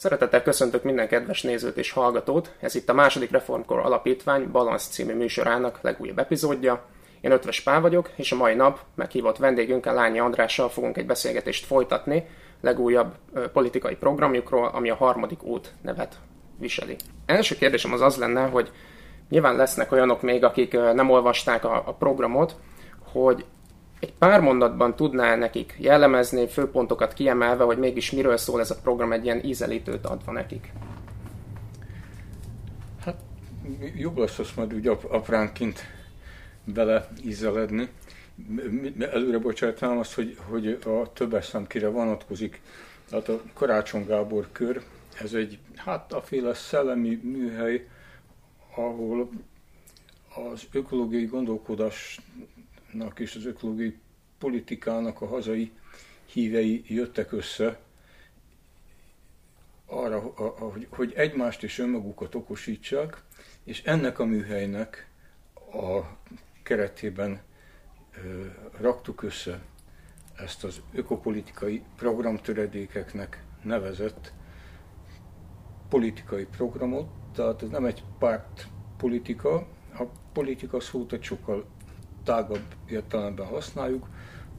Szeretettel köszöntök minden kedves nézőt és hallgatót, ez itt a második Reformkor Alapítvány Balansz című műsorának legújabb epizódja. Én Ötves Pál vagyok, és a mai nap meghívott vendégünkkel Lányi Andrással fogunk egy beszélgetést folytatni legújabb politikai programjukról, ami a harmadik út nevet viseli. Első kérdésem az az lenne, hogy nyilván lesznek olyanok még, akik nem olvasták a, a programot, hogy egy pár mondatban tudná nekik jellemezni, főpontokat kiemelve, hogy mégis miről szól ez a program, egy ilyen ízelítőt adva nekik? Hát jobb lesz azt majd úgy apránként bele ízeledni. Előre bocsátanám azt, hogy, hogy a többes szám kire vonatkozik. Tehát a Karácsony Gábor kör, ez egy hát a féle szellemi műhely, ahol az ökológiai gondolkodás és az ökológiai politikának a hazai hívei jöttek össze arra, hogy, hogy egymást és önmagukat okosítsák, és ennek a műhelynek a keretében raktuk össze ezt az ökopolitikai programtöredékeknek nevezett politikai programot, tehát ez nem egy párt politika, a politika szót sokkal tágabb értelemben használjuk,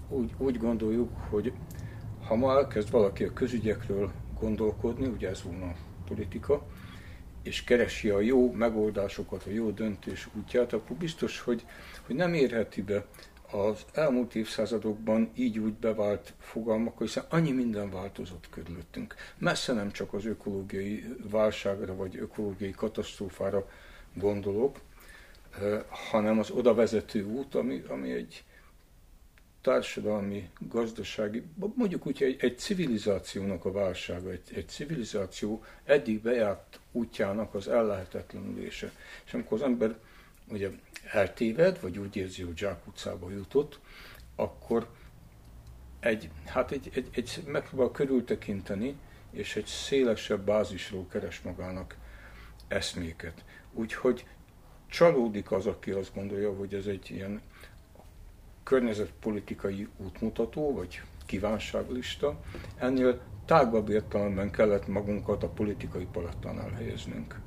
úgy, úgy gondoljuk, hogy ha ma elkezd valaki a közügyekről gondolkodni, ugye ez volna a politika, és keresi a jó megoldásokat, a jó döntés útját, akkor biztos, hogy, hogy nem érheti be az elmúlt évszázadokban így úgy bevált fogalmak, hiszen annyi minden változott körülöttünk. Messze nem csak az ökológiai válságra vagy ökológiai katasztrófára gondolok, hanem az oda vezető út, ami, ami egy társadalmi, gazdasági, mondjuk úgy, egy, egy civilizációnak a válsága, egy, egy civilizáció eddig bejárt útjának az ellehetetlenülése. És amikor az ember ugye eltéved, vagy úgy érzi, hogy zsákutcába jutott, akkor egy, hát egy, egy, egy megpróbál körültekinteni, és egy szélesebb bázisról keres magának eszméket. Úgyhogy csalódik az, aki azt gondolja, hogy ez egy ilyen környezetpolitikai útmutató, vagy kívánságlista. Ennél tágabb értelemben kellett magunkat a politikai palettán elhelyeznünk.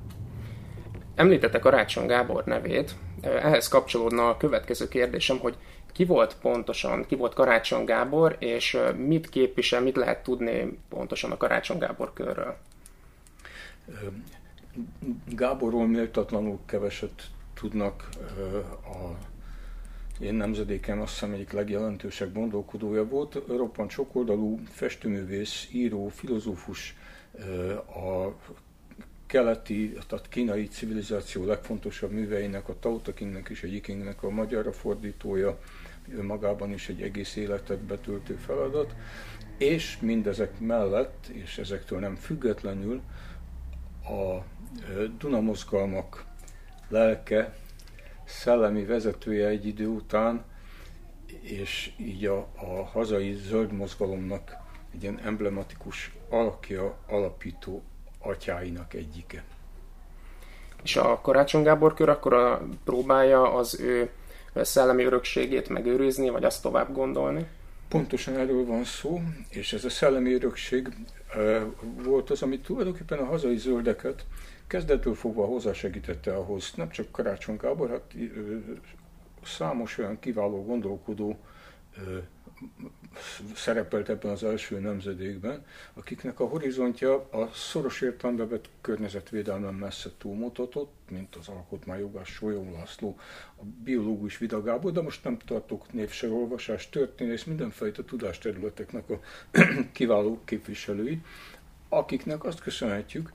Említette Karácsony Gábor nevét, ehhez kapcsolódna a következő kérdésem, hogy ki volt pontosan, ki volt Karácsony Gábor, és mit képvisel, mit lehet tudni pontosan a Karácsony Gábor körről? Gáborról méltatlanul keveset tudnak a én nemzedékem azt hiszem egyik legjelentősebb gondolkodója volt. Roppant sokoldalú festőművész, író, filozófus, a keleti, tehát kínai civilizáció legfontosabb műveinek, a Tao Te Chingnek és a Yikingnek a magyarra fordítója, ő magában is egy egész életet betöltő feladat, és mindezek mellett, és ezektől nem függetlenül, a Dunamozgalmak lelke, szellemi vezetője egy idő után, és így a, a hazai zöld mozgalomnak egy ilyen emblematikus alakja, alapító atyáinak egyike. És a Karácsony Gábor kör akkor a, próbálja az ő szellemi örökségét megőrizni, vagy azt tovább gondolni? Pontosan erről van szó, és ez a szellemi örökség volt az, ami tulajdonképpen a hazai zöldeket kezdettől fogva hozzásegítette ahhoz, nem csak Karácsony Gábor, hát számos olyan kiváló gondolkodó szerepelt ebben az első nemzedékben, akiknek a horizontja a szoros értelembe vett környezetvédelmen messze túlmutatott, mint az alkotmányjogás Solyom László, a biológus Vida Gábor, de most nem tartok névsorolvasást, történész, mindenfajta tudásterületeknek a kiváló képviselői, akiknek azt köszönhetjük,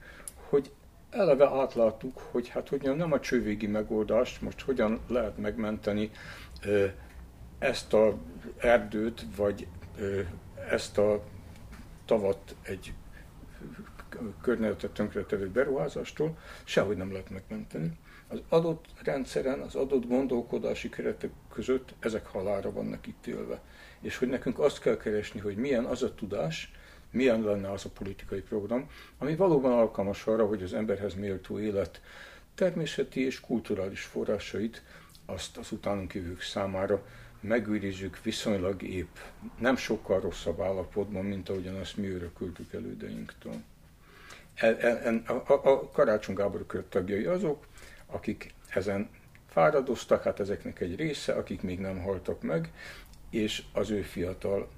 hogy eleve átláttuk, hogy hát hogyan nem a csővégi megoldást, most hogyan lehet megmenteni ezt a erdőt, vagy ezt a tavat egy környezetet tönkretevő beruházástól, sehogy nem lehet megmenteni. Az adott rendszeren, az adott gondolkodási keretek között ezek halára vannak ítélve. És hogy nekünk azt kell keresni, hogy milyen az a tudás, milyen lenne az a politikai program, ami valóban alkalmas arra, hogy az emberhez méltó élet természeti és kulturális forrásait azt az utánunk jövők számára megőrizzük viszonylag épp, nem sokkal rosszabb állapotban, mint ahogyan azt mi örököltük elődeinktől. a, a, a Karácsony Gábor kör tagjai azok, akik ezen fáradoztak, hát ezeknek egy része, akik még nem haltak meg, és az ő fiatal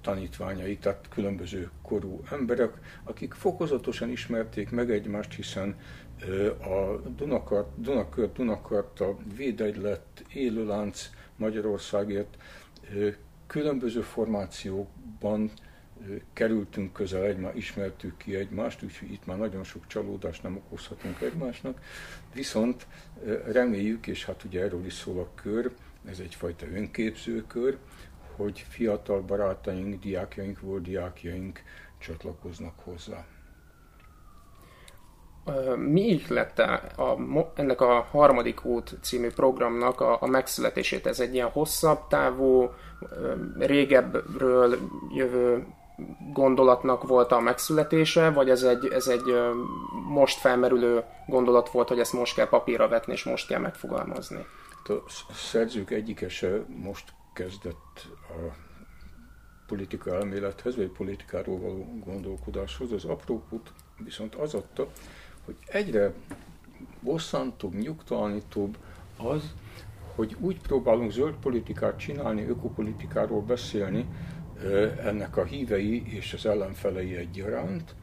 tanítványai, tehát különböző korú emberek, akik fokozatosan ismerték meg egymást, hiszen a Dunakart, Dunakört, Dunakarta védegylet, élőlánc Magyarországért különböző formációkban kerültünk közel egymást, ismertük ki egymást, úgyhogy itt már nagyon sok csalódást nem okozhatunk egymásnak. Viszont reméljük, és hát ugye erről is szól a kör, ez egyfajta önképzőkör, hogy fiatal barátaink, diákjaink, volt diákjaink csatlakoznak hozzá. Mi ihlette a, ennek a harmadik út című programnak a, a megszületését? Ez egy ilyen hosszabb távú, régebbről jövő gondolatnak volt a megszületése, vagy ez egy, ez egy most felmerülő gondolat volt, hogy ezt most kell papírra vetni, és most kell megfogalmazni? A szerzők egyike se most kezdett a politika elmélethez, vagy politikáról való gondolkodáshoz. Az apróput viszont az adta, hogy egyre bosszantóbb, nyugtalanítóbb az, hogy úgy próbálunk zöld politikát csinálni, ökopolitikáról beszélni, ennek a hívei és az ellenfelei egyaránt,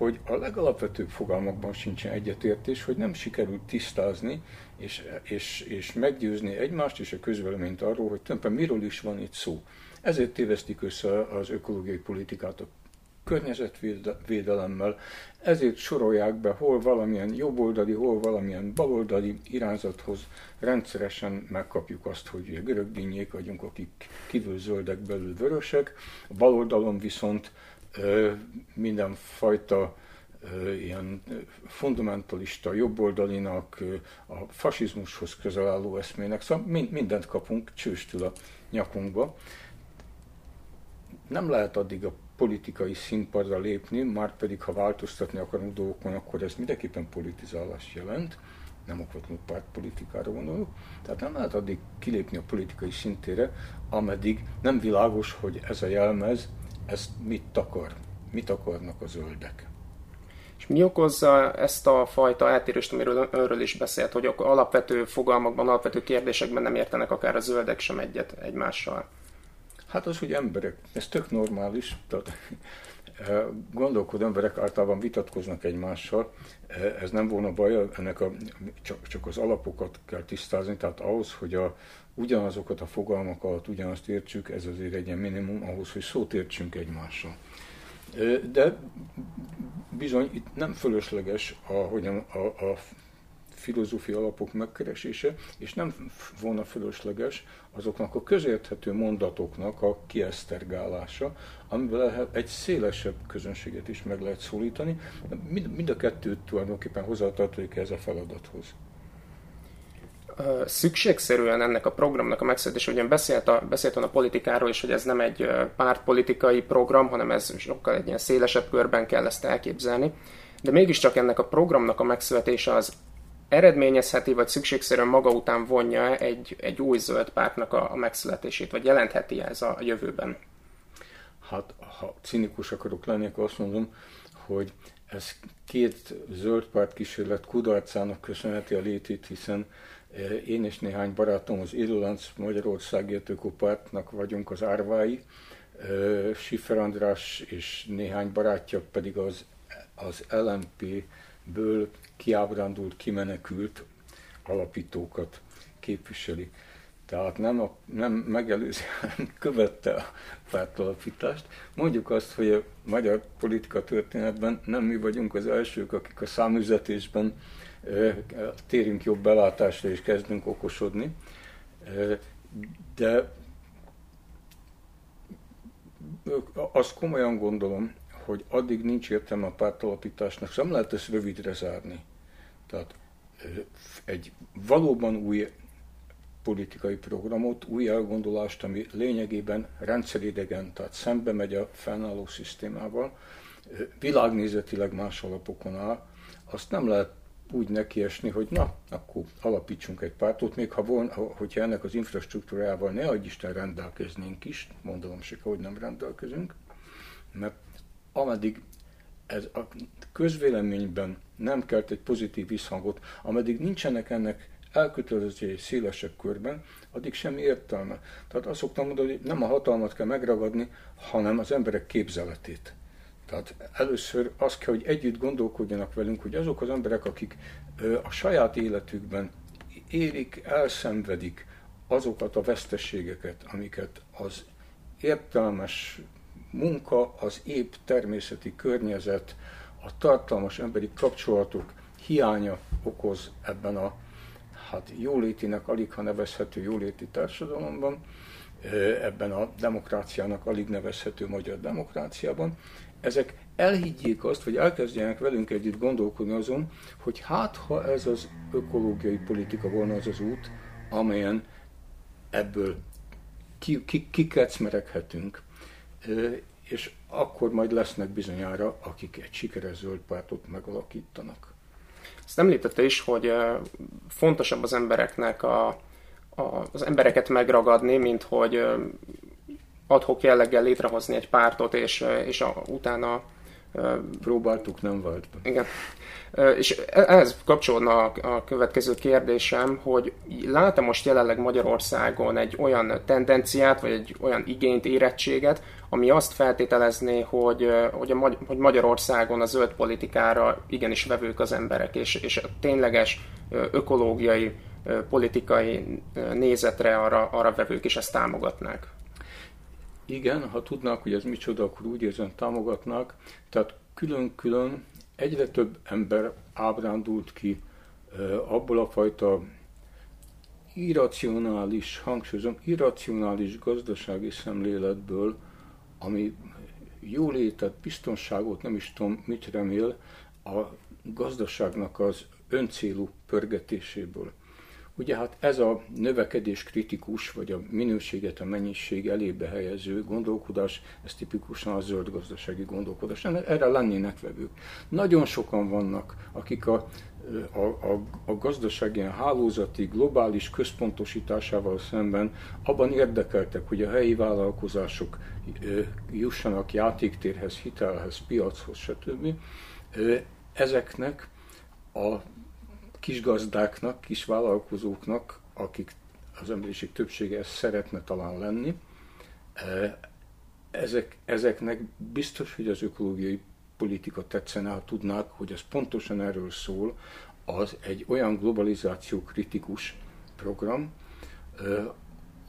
hogy a legalapvetőbb fogalmakban sincsen egyetértés, hogy nem sikerült tisztázni és, és, és meggyőzni egymást és a közvéleményt arról, hogy tulajdonképpen miről is van itt szó. Ezért tévesztik össze az ökológiai politikát a környezetvédelemmel, ezért sorolják be hol valamilyen jobboldali, hol valamilyen baloldali irányzathoz rendszeresen megkapjuk azt, hogy a görög dinnyék vagyunk, akik kívül zöldek, belül vörösek, a baloldalon viszont mindenfajta ilyen fundamentalista, jobboldalinak, a fasizmushoz közel álló eszmének, szóval mind, mindent kapunk csőstül a nyakunkba. Nem lehet addig a politikai színpadra lépni, már pedig ha változtatni akarunk dolgokon, akkor ez mindenképpen politizálást jelent, nem okvetlenül pártpolitikára gondolok. Tehát nem lehet addig kilépni a politikai szintére, ameddig nem világos, hogy ez a jelmez, ezt mit akar, mit akarnak a zöldek. És mi okozza ezt a fajta eltérést, amiről önről is beszélt, hogy alapvető fogalmakban, alapvető kérdésekben nem értenek akár a zöldek sem egyet egymással? Hát az, hogy emberek, ez tök normális, tehát eh, gondolkodó emberek általában vitatkoznak egymással, ez nem volna baj, ennek a, csak, csak az alapokat kell tisztázni, tehát ahhoz, hogy a, ugyanazokat a fogalmakat ugyanazt értsük, ez azért egy ilyen minimum ahhoz, hogy szót értsünk egymással. De bizony itt nem fölösleges a, hogyan, a, a filozófia alapok megkeresése, és nem volna fölösleges azoknak a közérthető mondatoknak a kiesztergálása, amivel egy szélesebb közönséget is meg lehet szólítani. Mind, mind a kettőt tulajdonképpen hozzátartozik ez a feladathoz szükségszerűen ennek a programnak a megszületése, ugyan beszélt a, beszélt a politikáról is, hogy ez nem egy pártpolitikai program, hanem ez sokkal egy ilyen szélesebb körben kell ezt elképzelni, de mégiscsak ennek a programnak a megszületése az eredményezheti, vagy szükségszerűen maga után vonja egy, egy új zöld pártnak a, a megszületését, vagy jelentheti ez a jövőben? Hát, ha cinikus akarok lenni, akkor azt mondom, hogy ez két zöld párt kísérlet kudarcának köszönheti a létét, hiszen én és néhány barátom az Élőlánc Magyarországért Ökopártnak vagyunk az árvái, eh, Sifer András és néhány barátja pedig az, az LMP ből kiábrándult, kimenekült alapítókat képviseli. Tehát nem, a, nem megelőzően követte a pártalapítást. Mondjuk azt, hogy a magyar politika történetben nem mi vagyunk az elsők, akik a számüzetésben e, térünk jobb belátásra és kezdünk okosodni. E, de azt komolyan gondolom, hogy addig nincs értelme a pártalapításnak, nem lehet ezt rövidre zárni. Tehát egy valóban új politikai programot, új elgondolást, ami lényegében rendszeridegen, tehát szembe megy a fennálló szisztémával, világnézetileg más alapokon áll, azt nem lehet úgy nekiesni, hogy na, akkor alapítsunk egy pártot, még ha volna, hogyha ennek az infrastruktúrával ne adj Isten rendelkeznénk is, mondom se, hogy nem rendelkezünk, mert ameddig ez a közvéleményben nem kelt egy pozitív visszhangot, ameddig nincsenek ennek elkötelezői szélesebb körben, addig semmi értelme. Tehát azt szoktam mondani, hogy nem a hatalmat kell megragadni, hanem az emberek képzeletét. Tehát először az kell, hogy együtt gondolkodjanak velünk, hogy azok az emberek, akik a saját életükben érik, elszenvedik azokat a veszteségeket, amiket az értelmes munka, az épp természeti környezet, a tartalmas emberi kapcsolatok hiánya okoz ebben a hát jólétinek alig ha nevezhető jóléti társadalomban, ebben a demokráciának alig nevezhető magyar demokráciában, ezek elhiggyék azt, vagy elkezdjenek velünk együtt gondolkodni azon, hogy hát ha ez az ökológiai politika volna az az út, amelyen ebből kikecmereghetünk, ki, ki és akkor majd lesznek bizonyára, akik egy sikeres zöld pártot megalakítanak. Ezt említette is, hogy fontosabb az embereknek a, a, az embereket megragadni, mint hogy adhok jelleggel létrehozni egy pártot, és, és a, utána próbáltuk, nem volt. Igen. És e, ehhez kapcsolódna a következő kérdésem, hogy lát-e most jelenleg Magyarországon egy olyan tendenciát, vagy egy olyan igényt, érettséget, ami azt feltételezné, hogy, hogy, a, hogy Magyarországon a zöld politikára igenis vevők az emberek, és, és a tényleges ökológiai, politikai nézetre arra, arra vevők is ezt támogatnák? Igen, ha tudnák, hogy ez micsoda, akkor úgy érzem támogatnak. Tehát külön-külön egyre több ember ábrándult ki abból a fajta irracionális, hangsúlyozom, irracionális gazdasági szemléletből, ami jólétet, biztonságot, nem is tudom, mit remél, a gazdaságnak az öncélú pörgetéséből. Ugye hát ez a növekedés kritikus, vagy a minőséget a mennyiség elébe helyező gondolkodás, ez tipikusan a zöld gazdasági gondolkodás. Erre lennének vevők. Nagyon sokan vannak, akik a, a, a, a gazdaság ilyen hálózati, globális központosításával szemben abban érdekeltek, hogy a helyi vállalkozások jussanak játéktérhez, hitelhez, piachoz, stb. Ezeknek a kis gazdáknak, kis vállalkozóknak, akik az emberiség többsége ezt szeretne talán lenni, e, ezek, ezeknek biztos, hogy az ökológiai politika tetszene, ha tudnák, hogy ez pontosan erről szól, az egy olyan globalizáció kritikus program, e,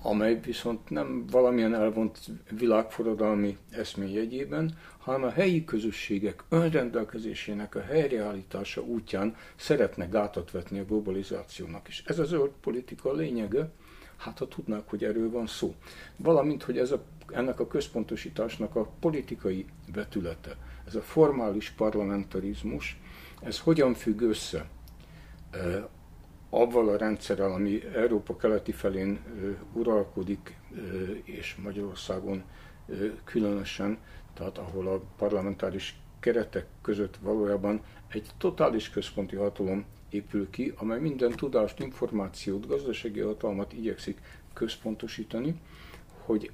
amely viszont nem valamilyen elvont világforradalmi eszmény jegyében, hanem a helyi közösségek önrendelkezésének a helyreállítása útján szeretne gátat vetni a globalizációnak is. Ez a zöld politika lényege, hát ha tudnák, hogy erről van szó. Valamint, hogy ez a, ennek a központosításnak a politikai vetülete, ez a formális parlamentarizmus, ez hogyan függ össze avval a rendszerrel, ami Európa keleti felén uralkodik, és Magyarországon különösen, tehát ahol a parlamentáris keretek között valójában egy totális központi hatalom épül ki, amely minden tudást, információt, gazdasági hatalmat igyekszik központosítani, hogy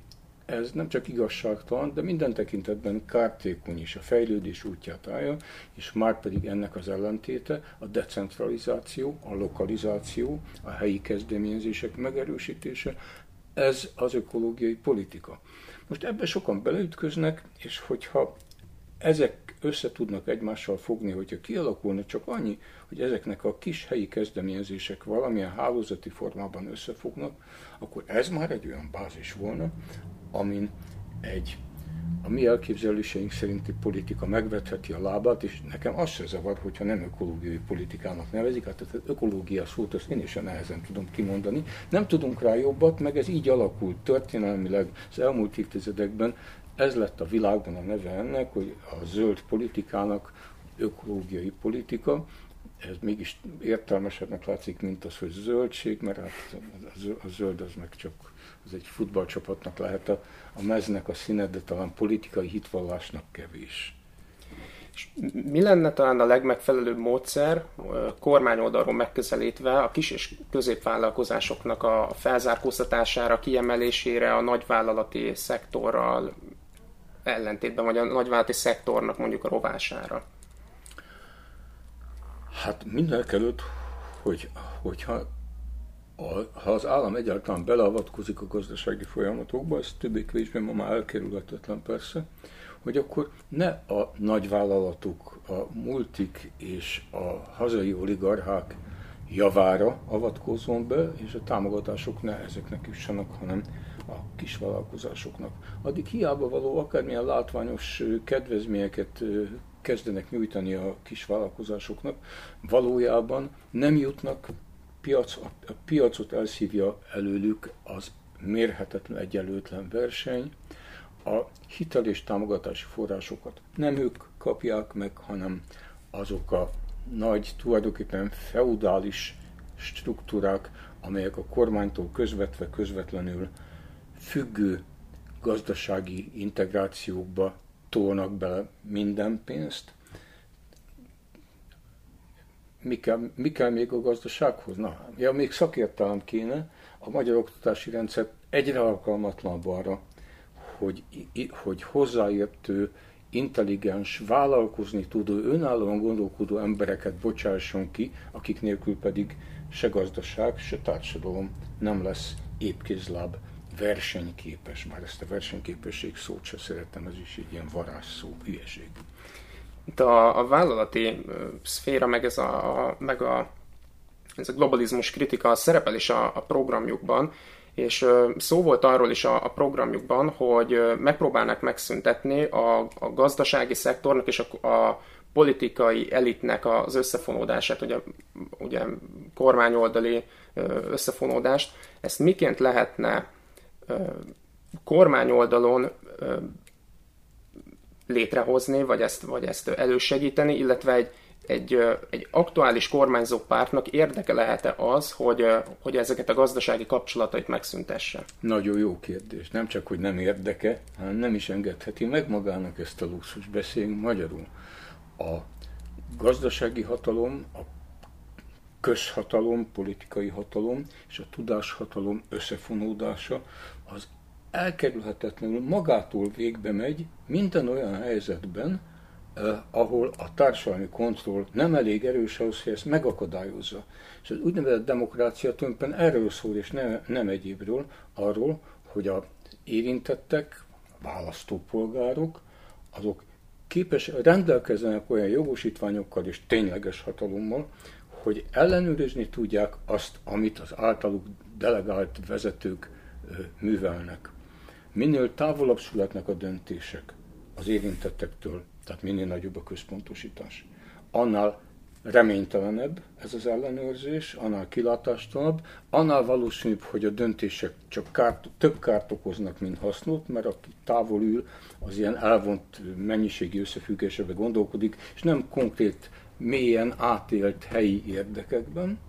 ez nem csak igazságtalan, de minden tekintetben kártékony is a fejlődés útját állja, és már pedig ennek az ellentéte a decentralizáció, a lokalizáció, a helyi kezdeményezések megerősítése, ez az ökológiai politika. Most ebbe sokan beleütköznek, és hogyha ezek össze tudnak egymással fogni, hogyha kialakulna csak annyi, hogy ezeknek a kis helyi kezdeményezések valamilyen hálózati formában összefognak, akkor ez már egy olyan bázis volna, amin egy a mi elképzeléseink szerinti politika megvetheti a lábát, és nekem az se zavar, hogyha nem ökológiai politikának nevezik, hát az ökológia szót azt én is nehezen tudom kimondani. Nem tudunk rá jobbat, meg ez így alakult történelmileg az elmúlt évtizedekben. Ez lett a világban a neve ennek, hogy a zöld politikának ökológiai politika, ez mégis értelmesebbnek látszik, mint az, hogy zöldség, mert hát a zöld az meg csak az egy futballcsapatnak lehet a, a meznek a színe, de talán politikai hitvallásnak kevés. És mi lenne talán a legmegfelelőbb módszer kormányoldalról megközelítve a kis és középvállalkozásoknak a felzárkóztatására, kiemelésére, a nagyvállalati szektorral ellentétben, vagy a nagyvállalati szektornak mondjuk a rovására? Hát mindenek előtt, hogy, hogyha a, ha az állam egyáltalán beleavatkozik a gazdasági folyamatokba, ez többé-kevésbé ma már elkerülhetetlen persze, hogy akkor ne a nagyvállalatok, a multik és a hazai oligarchák javára avatkozzon be, és a támogatások ne ezeknek jussanak, hanem a kisvállalkozásoknak. Addig hiába való akármilyen látványos kedvezményeket kezdenek nyújtani a kisvállalkozásoknak, valójában nem jutnak piac, a piacot elszívja előlük az mérhetetlen egyenlőtlen verseny, a hitel és támogatási forrásokat nem ők kapják meg, hanem azok a nagy, tulajdonképpen feudális struktúrák, amelyek a kormánytól közvetve, közvetlenül függő gazdasági integrációkba tolnak bele minden pénzt. Mi kell, mi kell még a gazdasághoz? Na, ja, még szakértelem kéne, a magyar oktatási rendszer egyre alkalmatlanabb arra, hogy, hogy hozzáértő, intelligens, vállalkozni tudó, önállóan gondolkodó embereket bocsásson ki, akik nélkül pedig se gazdaság, se társadalom nem lesz épkézláb versenyképes. Már ezt a versenyképesség szót se szeretem, ez is egy ilyen varázsszó, hülyeség. Itt a, a vállalati szféra, meg ez a, meg a, ez a globalizmus kritika szerepel is a, a programjukban, és szó volt arról is a, a programjukban, hogy megpróbálnak megszüntetni a, a gazdasági szektornak és a, a politikai elitnek az összefonódását, ugye, ugye kormányoldali összefonódást. Ezt miként lehetne kormányoldalon létrehozni, vagy ezt, vagy ezt elősegíteni, illetve egy, egy, egy aktuális kormányzó pártnak érdeke lehet-e az, hogy, hogy ezeket a gazdasági kapcsolatait megszüntesse? Nagyon jó kérdés. Nem csak, hogy nem érdeke, hanem nem is engedheti meg magának ezt a luxus. Beszéljünk magyarul. A gazdasági hatalom, a közhatalom, politikai hatalom és a tudáshatalom összefonódása az elkerülhetetlenül magától végbe megy minden olyan helyzetben, eh, ahol a társadalmi kontroll nem elég erős ahhoz, hogy ezt megakadályozza. És az úgynevezett demokrácia tulajdonképpen erről szól, és ne, nem egyébről, arról, hogy a érintettek, választópolgárok, azok képes, rendelkezzenek olyan jogosítványokkal és tényleges hatalommal, hogy ellenőrizni tudják azt, amit az általuk delegált vezetők művelnek. Minél távolabb születnek a döntések az érintettektől, tehát minél nagyobb a központosítás, annál reménytelenebb ez az ellenőrzés, annál kilátástalanabb, annál valószínűbb, hogy a döntések csak kárt, több kárt okoznak, mint hasznot, mert aki távol ül, az ilyen elvont mennyiségi összefüggésebe gondolkodik, és nem konkrét, mélyen átélt helyi érdekekben.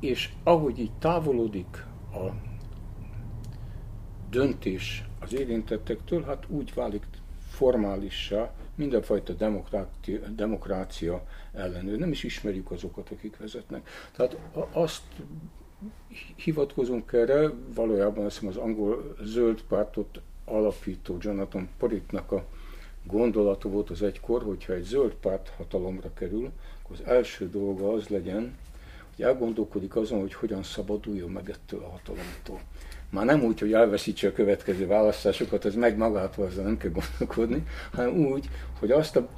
És ahogy így távolodik a döntés az érintettektől, hát úgy válik formálissá, mindenfajta demokrácia, demokrácia ellenőr. Nem is ismerjük azokat, akik vezetnek. Tehát azt hivatkozunk erre, valójában azt az angol zöld pártot alapító Jonathan Poritnak a gondolata volt az egykor, hogyha egy zöld párt hatalomra kerül, akkor az első dolga az legyen, hogy elgondolkodik azon, hogy hogyan szabaduljon meg ettől a hatalomtól. Már nem úgy, hogy elveszítse a következő választásokat, ez meg magától ezzel nem kell gondolkodni, hanem úgy, hogy azt a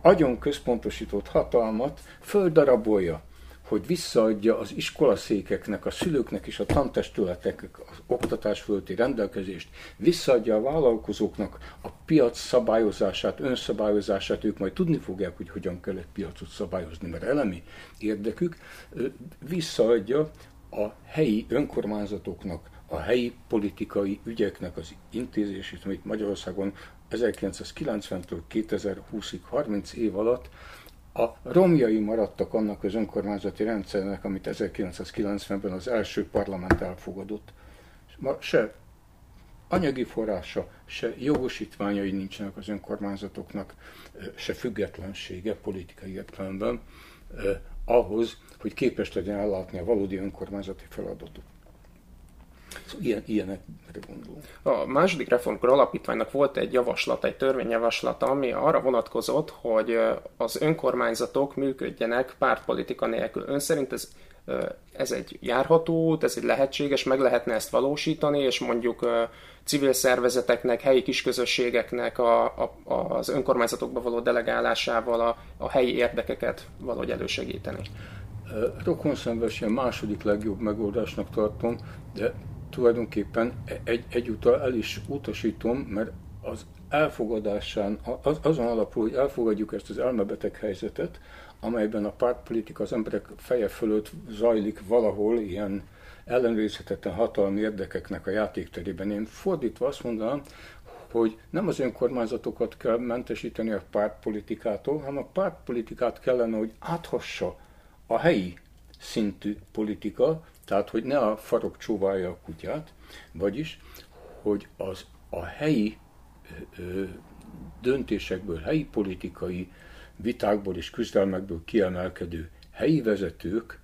agyon központosított hatalmat földarabolja, hogy visszaadja az iskolaszékeknek, a szülőknek és a tantestületeknek az oktatás fölti rendelkezést, visszaadja a vállalkozóknak a piac szabályozását, önszabályozását, ők majd tudni fogják, hogy hogyan kell egy piacot szabályozni, mert elemi érdekük, visszaadja a helyi önkormányzatoknak a helyi politikai ügyeknek az intézését, amit Magyarországon 1990-től 2020-ig 30 év alatt a romjai maradtak annak az önkormányzati rendszernek, amit 1990-ben az első parlament elfogadott. Ma se anyagi forrása, se jogosítványai nincsenek az önkormányzatoknak, se függetlensége politikai értelemben eh, ahhoz, hogy képes legyen ellátni a valódi önkormányzati feladatot. Ilyen, ilyenekre gondolunk. A második reformkor alapítványnak volt egy javaslat, egy törvényjavaslata, ami arra vonatkozott, hogy az önkormányzatok működjenek pártpolitika nélkül. Ön szerint ez, ez egy járható út, ez egy lehetséges, meg lehetne ezt valósítani, és mondjuk civil szervezeteknek, helyi kisközösségeknek a, a, az önkormányzatokba való delegálásával a, a helyi érdekeket valahogy elősegíteni? Rokonszenves ilyen második legjobb megoldásnak tartom, de tulajdonképpen egy, egyúttal el is utasítom, mert az elfogadásán, az, azon alapul, hogy elfogadjuk ezt az elmebeteg helyzetet, amelyben a pártpolitika az emberek feje fölött zajlik valahol ilyen ellenőrizhetetlen hatalmi érdekeknek a játékterében. Én fordítva azt mondanám, hogy nem az önkormányzatokat kell mentesíteni a pártpolitikától, hanem a pártpolitikát kellene, hogy áthassa a helyi szintű politika, tehát hogy ne a farok csóválja a kutyát, vagyis, hogy az a helyi ö, döntésekből, helyi politikai vitákból és küzdelmekből kiemelkedő helyi vezetők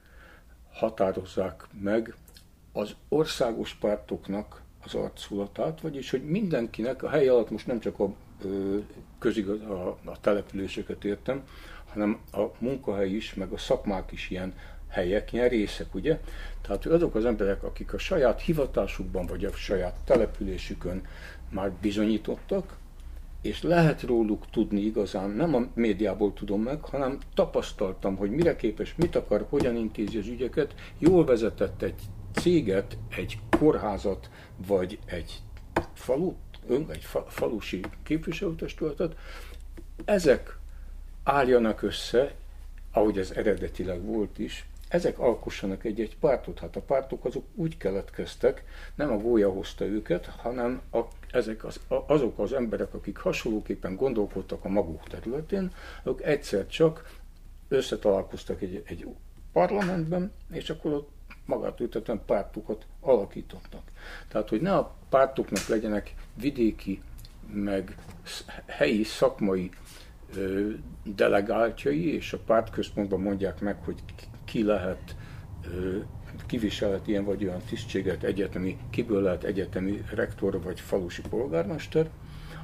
határozzák meg az országos pártoknak az arculatát, vagyis hogy mindenkinek, a hely alatt most nem csak a, közigaz, a, a településeket értem, hanem a munkahely is, meg a szakmák is ilyen helyek, ilyen ugye? Tehát azok az emberek, akik a saját hivatásukban vagy a saját településükön már bizonyítottak, és lehet róluk tudni igazán, nem a médiából tudom meg, hanem tapasztaltam, hogy mire képes, mit akar, hogyan intézi az ügyeket, jól vezetett egy céget, egy kórházat, vagy egy falut, egy falusi képviselőtestületet, ezek álljanak össze, ahogy ez eredetileg volt is, ezek alkossanak egy-egy pártot. Hát a pártok azok úgy keletkeztek, nem a gólya hozta őket, hanem a, ezek az, a, azok az emberek, akik hasonlóképpen gondolkodtak a maguk területén, ők egyszer csak összetalálkoztak egy, egy parlamentben, és akkor ott magát ültetően pártokat alakítottak. Tehát, hogy ne a pártoknak legyenek vidéki, meg helyi szakmai delegáltjai, és a pártközpontban mondják meg, hogy ki lehet kiviselhet ilyen vagy olyan tisztséget, egyetemi, kiből lehet egyetemi rektor vagy falusi polgármester,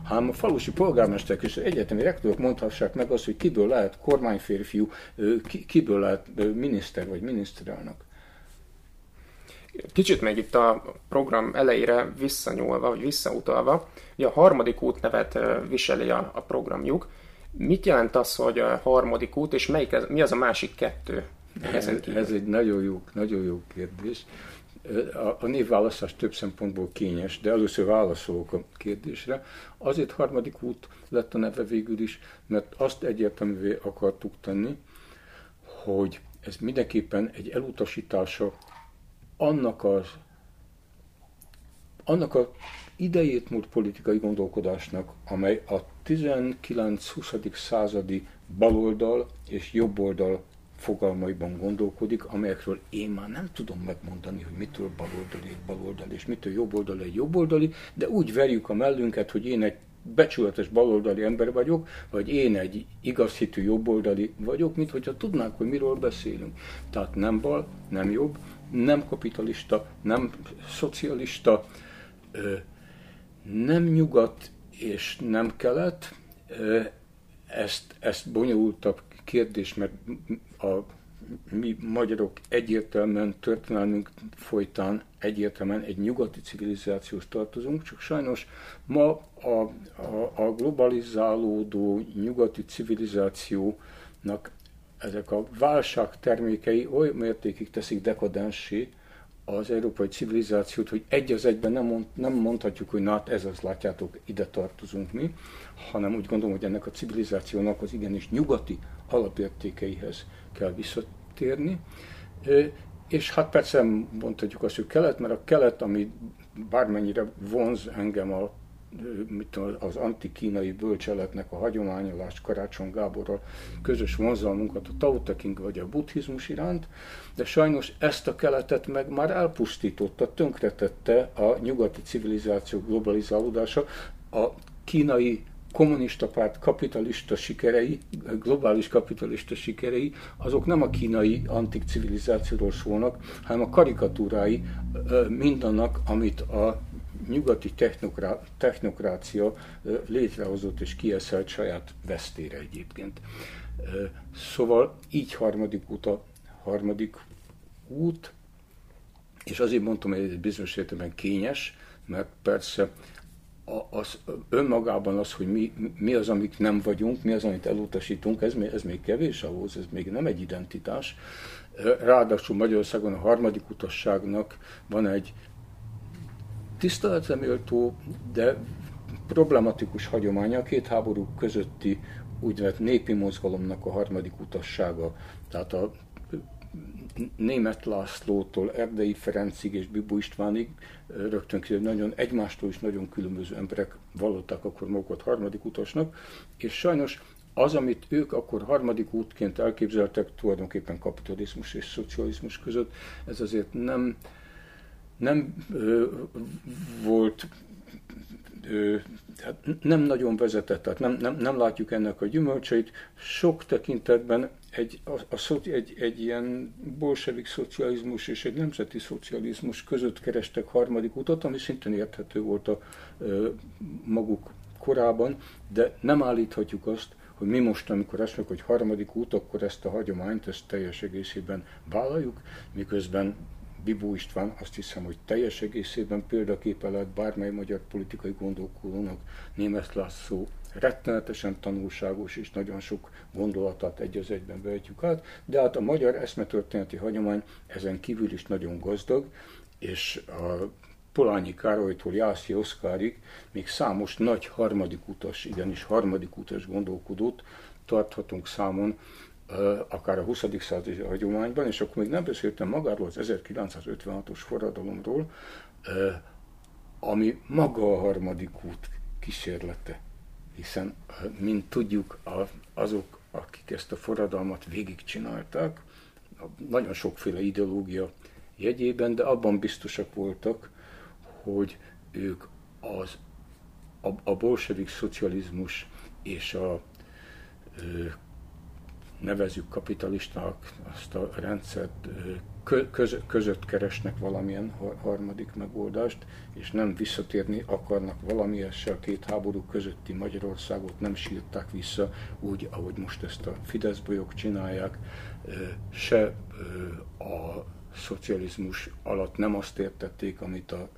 hanem a falusi polgármesterek és egyetemi rektorok mondhassák meg azt, hogy kiből lehet kormányférfiú, kiből lehet miniszter vagy miniszterelnök. Kicsit még itt a program elejére visszanyúlva, vagy visszautalva, ugye a harmadik út nevet viseli a, a programjuk. Mit jelent az, hogy a harmadik út, és melyik, mi az a másik kettő? Ez, ez egy nagyon jó, nagyon jó kérdés. A, a névválasztás több szempontból kényes, de először válaszolok a kérdésre. Azért harmadik út lett a neve végül is, mert azt egyértelművé akartuk tenni, hogy ez mindenképpen egy elutasítása annak az annak a idejét múlt politikai gondolkodásnak, amely a 19-20. századi baloldal és jobboldal fogalmaiban gondolkodik, amelyekről én már nem tudom megmondani, hogy mitől baloldali egy baloldali, és mitől jobboldali egy jobboldali, de úgy verjük a mellünket, hogy én egy becsületes baloldali ember vagyok, vagy én egy igazhitű jobboldali vagyok, mint hogyha tudnánk, hogy miről beszélünk. Tehát nem bal, nem jobb, nem kapitalista, nem szocialista, nem nyugat és nem kelet. Ezt, ezt bonyolultabb kérdés, mert a mi magyarok egyértelműen történelmünk folytán egyértelműen egy nyugati civilizációhoz tartozunk, csak sajnos ma a, a, a globalizálódó nyugati civilizációnak ezek a válság termékei oly mértékig teszik dekadenssé az európai civilizációt, hogy egy az egyben nem, mond, nem mondhatjuk, hogy na hát ez az, látjátok, ide tartozunk mi, hanem úgy gondolom, hogy ennek a civilizációnak az igenis nyugati alapértékeihez kell visszatérni. És hát persze mondhatjuk azt, hogy kelet, mert a kelet, ami bármennyire vonz engem a mit tudom, az antikínai bölcseletnek a hagyományolás Karácsony Gáborral közös vonzalmunkat a Tao Te King vagy a buddhizmus iránt, de sajnos ezt a keletet meg már elpusztította, tönkretette a nyugati civilizáció globalizálódása, a kínai kommunista párt kapitalista sikerei, globális kapitalista sikerei, azok nem a kínai antik civilizációról szólnak, hanem a karikatúrái mindannak, amit a nyugati technokrá, technokrácia létrehozott és kieszelt saját vesztére egyébként. Szóval így harmadik út a harmadik út, és azért mondtam, hogy ez bizonyos értelemben kényes, mert persze az, önmagában az, hogy mi, mi az, amik nem vagyunk, mi az, amit elutasítunk, ez, ez még kevés ahhoz, ez még nem egy identitás. Ráadásul Magyarországon a harmadik utasságnak van egy tiszteletreméltó, de problematikus hagyománya a két háború közötti úgynevezett népi mozgalomnak a harmadik utassága. Tehát a német Lászlótól Erdei Ferencig és Bibu Istvánig rögtön ki, nagyon egymástól is nagyon különböző emberek vallották akkor magukat harmadik utasnak, és sajnos az, amit ők akkor harmadik útként elképzeltek, tulajdonképpen kapitalizmus és szocializmus között, ez azért nem, nem ö, volt ö, hát nem nagyon vezetett, tehát nem, nem, nem látjuk ennek a gyümölcseit. Sok tekintetben egy, a, a, egy, egy ilyen bolsevik szocializmus és egy nemzeti szocializmus között kerestek harmadik utat, ami szintén érthető volt a ö, maguk korában, de nem állíthatjuk azt, hogy mi most, amikor azt mondjuk, hogy harmadik út, akkor ezt a hagyományt, ezt teljes egészében vállaljuk, miközben Bibó István azt hiszem, hogy teljes egészében példaképe lehet bármely magyar politikai gondolkodónak német László rettenetesen tanulságos és nagyon sok gondolatát egy az egyben vehetjük át, de hát a magyar eszmetörténeti hagyomány ezen kívül is nagyon gazdag, és a Polányi Károlytól Jászi Oszkárig még számos nagy harmadik utas, igenis harmadik utas gondolkodót tarthatunk számon, akár a 20. századi hagyományban, és akkor még nem beszéltem magáról az 1956-os forradalomról, ami maga a harmadik út kísérlete. Hiszen, mint tudjuk, azok, akik ezt a forradalmat végigcsinálták, nagyon sokféle ideológia jegyében, de abban biztosak voltak, hogy ők az, a, a bolsevik szocializmus és a nevezük kapitalistának azt a rendszert köz, között keresnek valamilyen harmadik megoldást, és nem visszatérni akarnak valamihez se a két háború közötti Magyarországot nem sírták vissza úgy, ahogy most ezt a Fidesz csinálják, se a szocializmus alatt nem azt értették, amit a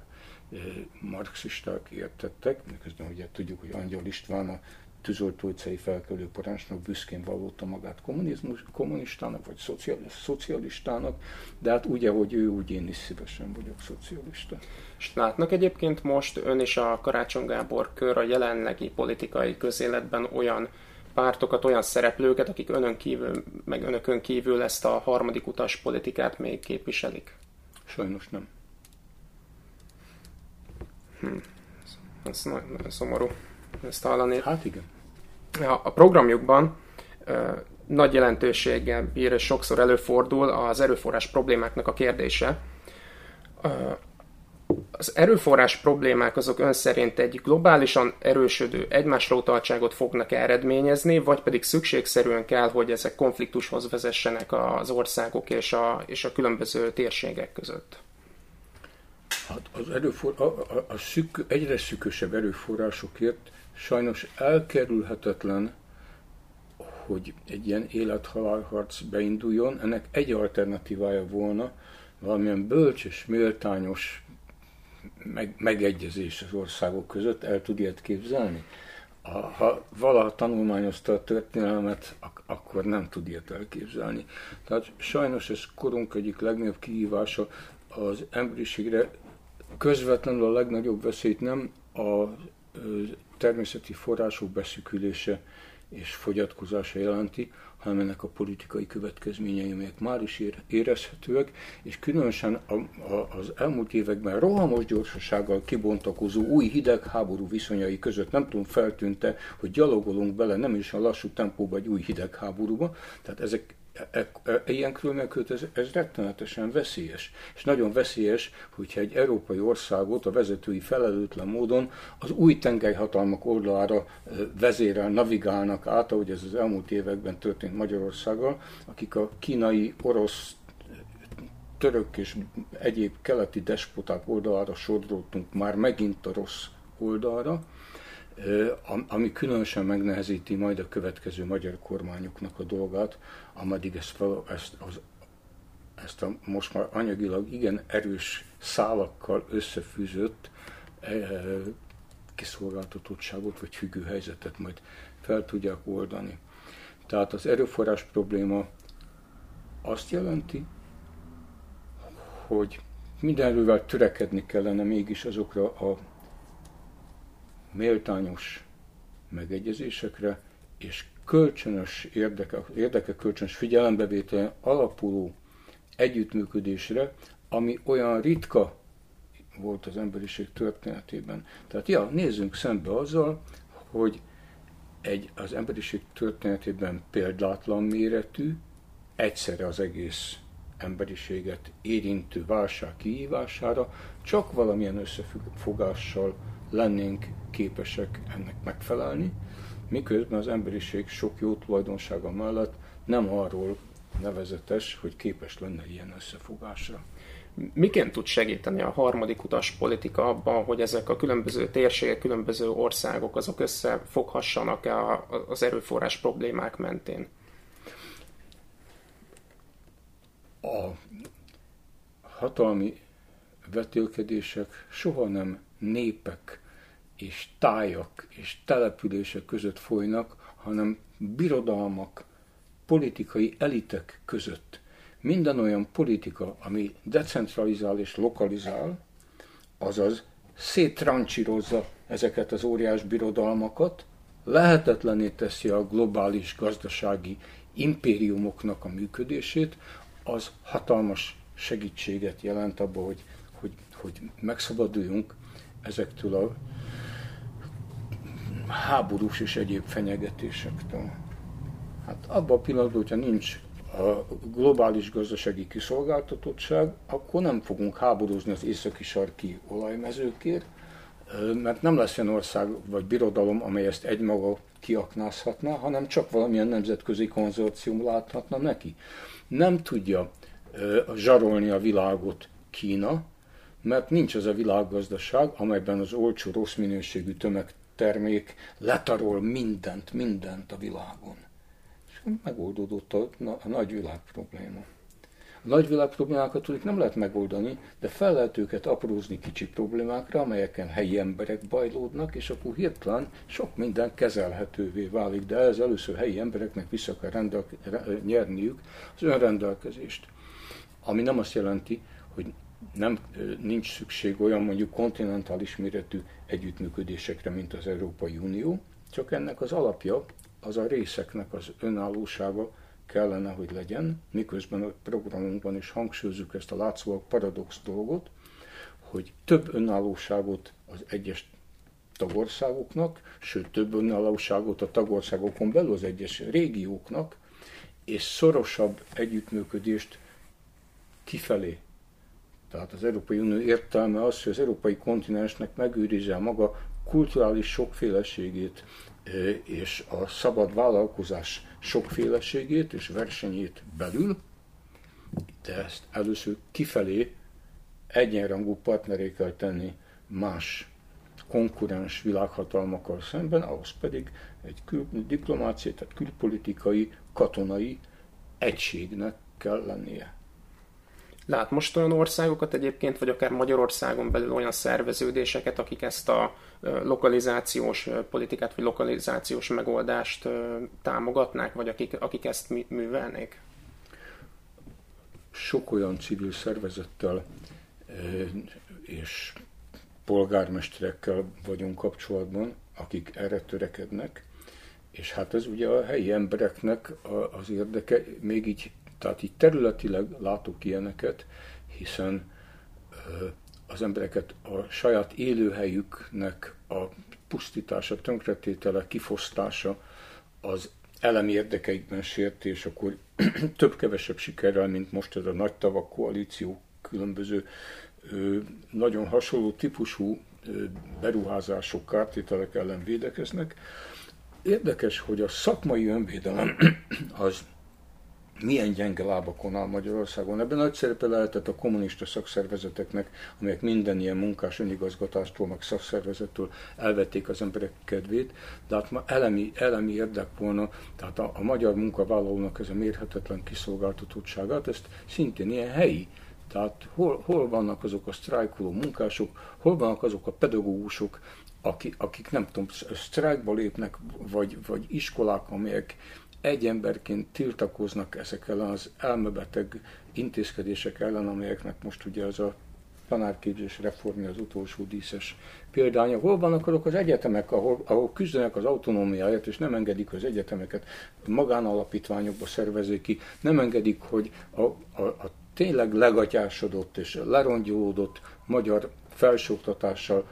marxisták értettek, miközben ugye tudjuk, hogy Angyal István a tűzoltó utcai felkelő parancsnok büszkén vallotta magát kommunizmus, kommunistának, vagy szocialistának, de hát úgy, ahogy ő, úgy én is szívesen vagyok szocialista. És látnak egyébként most ön és a Karácsony Gábor kör a jelenlegi politikai közéletben olyan pártokat, olyan szereplőket, akik önön kívül, meg önökön kívül ezt a harmadik utas politikát még képviselik? Sajnos nem. Hm. Ez nagyon szomorú ezt hallani. Hát igen. A programjukban nagy jelentőséggel bír, és sokszor előfordul az erőforrás problémáknak a kérdése. Az erőforrás problémák azok ön szerint egy globálisan erősödő egymásra utaltságot fognak eredményezni, vagy pedig szükségszerűen kell, hogy ezek konfliktushoz vezessenek az országok és a, és a különböző térségek között? Hát az erőfor, a, a, a szük, egyre szükösebb erőforrásokért Sajnos elkerülhetetlen, hogy egy ilyen élethalálharc beinduljon. Ennek egy alternatívája volna, valamilyen bölcs és méltányos meg, megegyezés az országok között. El tud ilyet képzelni? ha valaha tanulmányozta a történelmet, ak- akkor nem tud ilyet elképzelni. Tehát sajnos ez korunk egyik legnagyobb kihívása az emberiségre közvetlenül a legnagyobb veszélyt nem a természeti források beszűkülése és fogyatkozása jelenti, hanem ennek a politikai következményei, amelyek már is érezhetőek, és különösen a, a, az elmúlt években rohamos gyorsasággal kibontakozó új hidegháború viszonyai között nem tudom, feltűnte, hogy gyalogolunk bele nem is a lassú tempóba egy új hidegháborúba, tehát ezek e, e, ilyen körülmények ez, ez rettenetesen veszélyes. És nagyon veszélyes, hogyha egy európai országot a vezetői felelőtlen módon az új tengelyhatalmak oldalára vezérel, navigálnak át, ahogy ez az elmúlt években történt Magyarországgal, akik a kínai, orosz, török és egyéb keleti despoták oldalára sodródtunk már megint a rossz oldalra, ami különösen megnehezíti majd a következő magyar kormányoknak a dolgát, ameddig ezt, ezt, az, ezt a most már anyagilag igen erős szálakkal összefűzött kiszolgáltatottságot vagy függő helyzetet majd fel tudják oldani. Tehát az erőforrás probléma azt jelenti, hogy mindenről törekedni kellene mégis azokra a méltányos megegyezésekre és kölcsönös érdeke, érdeke kölcsönös figyelembevétel alapuló együttműködésre, ami olyan ritka volt az emberiség történetében. Tehát ja, nézzünk szembe azzal, hogy egy az emberiség történetében példátlan méretű, egyszerre az egész emberiséget érintő válság kihívására csak valamilyen összefogással lennénk képesek ennek megfelelni, miközben az emberiség sok jó tulajdonsága mellett nem arról nevezetes, hogy képes lenne ilyen összefogásra. Miként tud segíteni a harmadik utas politika abban, hogy ezek a különböző térségek, különböző országok azok összefoghassanak az erőforrás problémák mentén? A hatalmi vetélkedések soha nem népek és tájak és települések között folynak, hanem birodalmak, politikai elitek között. Minden olyan politika, ami decentralizál és lokalizál, azaz széttrancsírozza ezeket az óriás birodalmakat, lehetetlené teszi a globális gazdasági impériumoknak a működését, az hatalmas segítséget jelent abban, hogy, hogy, hogy megszabaduljunk ezektől a háborús és egyéb fenyegetésektől. Hát abban a pillanatban, hogyha nincs a globális gazdasági kiszolgáltatottság, akkor nem fogunk háborúzni az északi sarki olajmezőkért, mert nem lesz olyan ország vagy birodalom, amely ezt egymaga kiaknázhatna, hanem csak valamilyen nemzetközi konzorcium láthatna neki. Nem tudja zsarolni a világot Kína, mert nincs az a világgazdaság, amelyben az olcsó, rossz minőségű tömegtermék letarol mindent, mindent a világon. És megoldódott a, a nagy világ probléma. A nagy világ problémákat tudjuk nem lehet megoldani, de fel lehet őket aprózni kicsi problémákra, amelyeken helyi emberek bajlódnak, és akkor hirtelen sok minden kezelhetővé válik, de ez először helyi embereknek vissza kell rendel- nyerniük az önrendelkezést. Ami nem azt jelenti, hogy nem, nincs szükség olyan mondjuk kontinentális méretű együttműködésekre, mint az Európai Unió, csak ennek az alapja, az a részeknek az önállósága kellene, hogy legyen, miközben a programunkban is hangsúlyozzuk ezt a látszólag paradox dolgot, hogy több önállóságot az egyes tagországoknak, sőt több önállóságot a tagországokon belül az egyes régióknak, és szorosabb együttműködést kifelé tehát az Európai Unió értelme az, hogy az európai kontinensnek megőrizze a maga kulturális sokféleségét és a szabad vállalkozás sokféleségét és versenyét belül, de ezt először kifelé egyenrangú partneré kell tenni más konkurens világhatalmakkal szemben, ahhoz pedig egy kül, diplomáciai, tehát külpolitikai, katonai egységnek kell lennie. Lát most olyan országokat egyébként, vagy akár Magyarországon belül olyan szerveződéseket, akik ezt a lokalizációs politikát, vagy lokalizációs megoldást támogatnák, vagy akik, akik ezt művelnék? Sok olyan civil szervezettel és polgármesterekkel vagyunk kapcsolatban, akik erre törekednek, és hát ez ugye a helyi embereknek az érdeke, még így tehát így területileg látok ilyeneket, hiszen az embereket a saját élőhelyüknek a pusztítása, tönkretétele, kifosztása az elemi érdekeikben sértés, akkor több-kevesebb sikerrel, mint most ez a nagy tavak koalíció különböző nagyon hasonló típusú beruházások, kártételek ellen védekeznek. Érdekes, hogy a szakmai önvédelem az milyen gyenge lábakon áll Magyarországon. Ebben nagy szerepe lehetett a kommunista szakszervezeteknek, amelyek minden ilyen munkás önigazgatástól, meg szakszervezettől elvették az emberek kedvét, de hát ma elemi, elemi érdek volna, tehát a, a magyar munkavállalónak ez a mérhetetlen kiszolgáltatottságát, ezt szintén ilyen helyi tehát hol, hol vannak azok a sztrájkoló munkások, hol vannak azok a pedagógusok, akik, akik nem tudom, sztrájkba lépnek, vagy, vagy iskolák, amelyek egy emberként tiltakoznak ezek ellen az elmebeteg intézkedések ellen, amelyeknek most ugye az a tanárképzés reformja az utolsó díszes példánya. Hol vannak azok az egyetemek, ahol, ahol küzdenek az autonómiáját, és nem engedik az egyetemeket magánalapítványokba szervezik ki, nem engedik, hogy a, a, a tényleg legatyásodott és lerongyolódott magyar felsőoktatással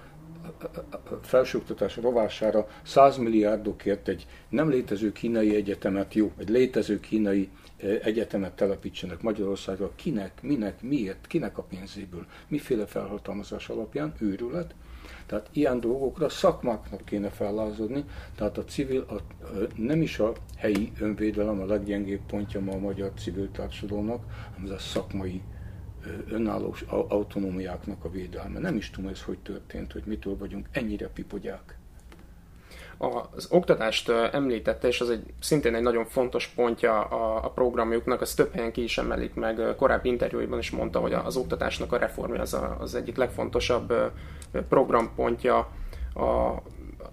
felsőoktatás rovására 100 milliárdokért egy nem létező kínai egyetemet, jó, egy létező kínai eh, egyetemet telepítsenek Magyarországra, kinek, minek, miért, kinek a pénzéből, miféle felhatalmazás alapján, őrület. Tehát ilyen dolgokra szakmáknak kéne fellázadni, tehát a civil, a, nem is a helyi önvédelem a leggyengébb pontja ma a magyar civil társadalomnak, hanem ez a szakmai önálló autonómiáknak a védelme. Nem is tudom, ez hogy történt, hogy mitől vagyunk ennyire pipogyák. Az oktatást említette, és az egy szintén egy nagyon fontos pontja a, a programjuknak, az több helyen ki is emelik meg. Korábbi interjúiban is mondta, hogy az oktatásnak a reformja az a, az egyik legfontosabb programpontja a,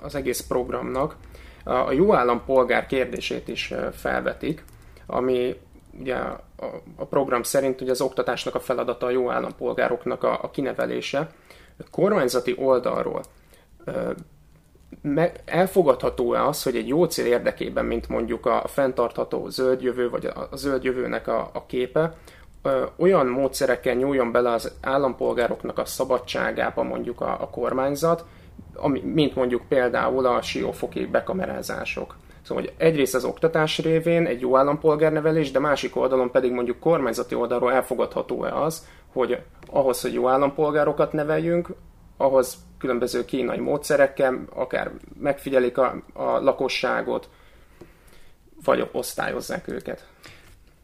az egész programnak. A jó állampolgár kérdését is felvetik, ami ugye a, a program szerint ugye az oktatásnak a feladata a jó állampolgároknak a, a kinevelése. Kormányzati oldalról elfogadható-e az, hogy egy jó cél érdekében, mint mondjuk a, fenntartható zöld jövő, vagy a, zöld jövőnek a, a képe, olyan módszerekkel nyúljon bele az állampolgároknak a szabadságába mondjuk a, a kormányzat, ami, mint mondjuk például a siófoki bekamerázások. Szóval, hogy egyrészt az oktatás révén egy jó állampolgárnevelés, de másik oldalon pedig mondjuk kormányzati oldalról elfogadható-e az, hogy ahhoz, hogy jó állampolgárokat neveljünk, ahhoz különböző kínai módszerekkel, akár megfigyelik a, a lakosságot, vagy osztályozzák őket.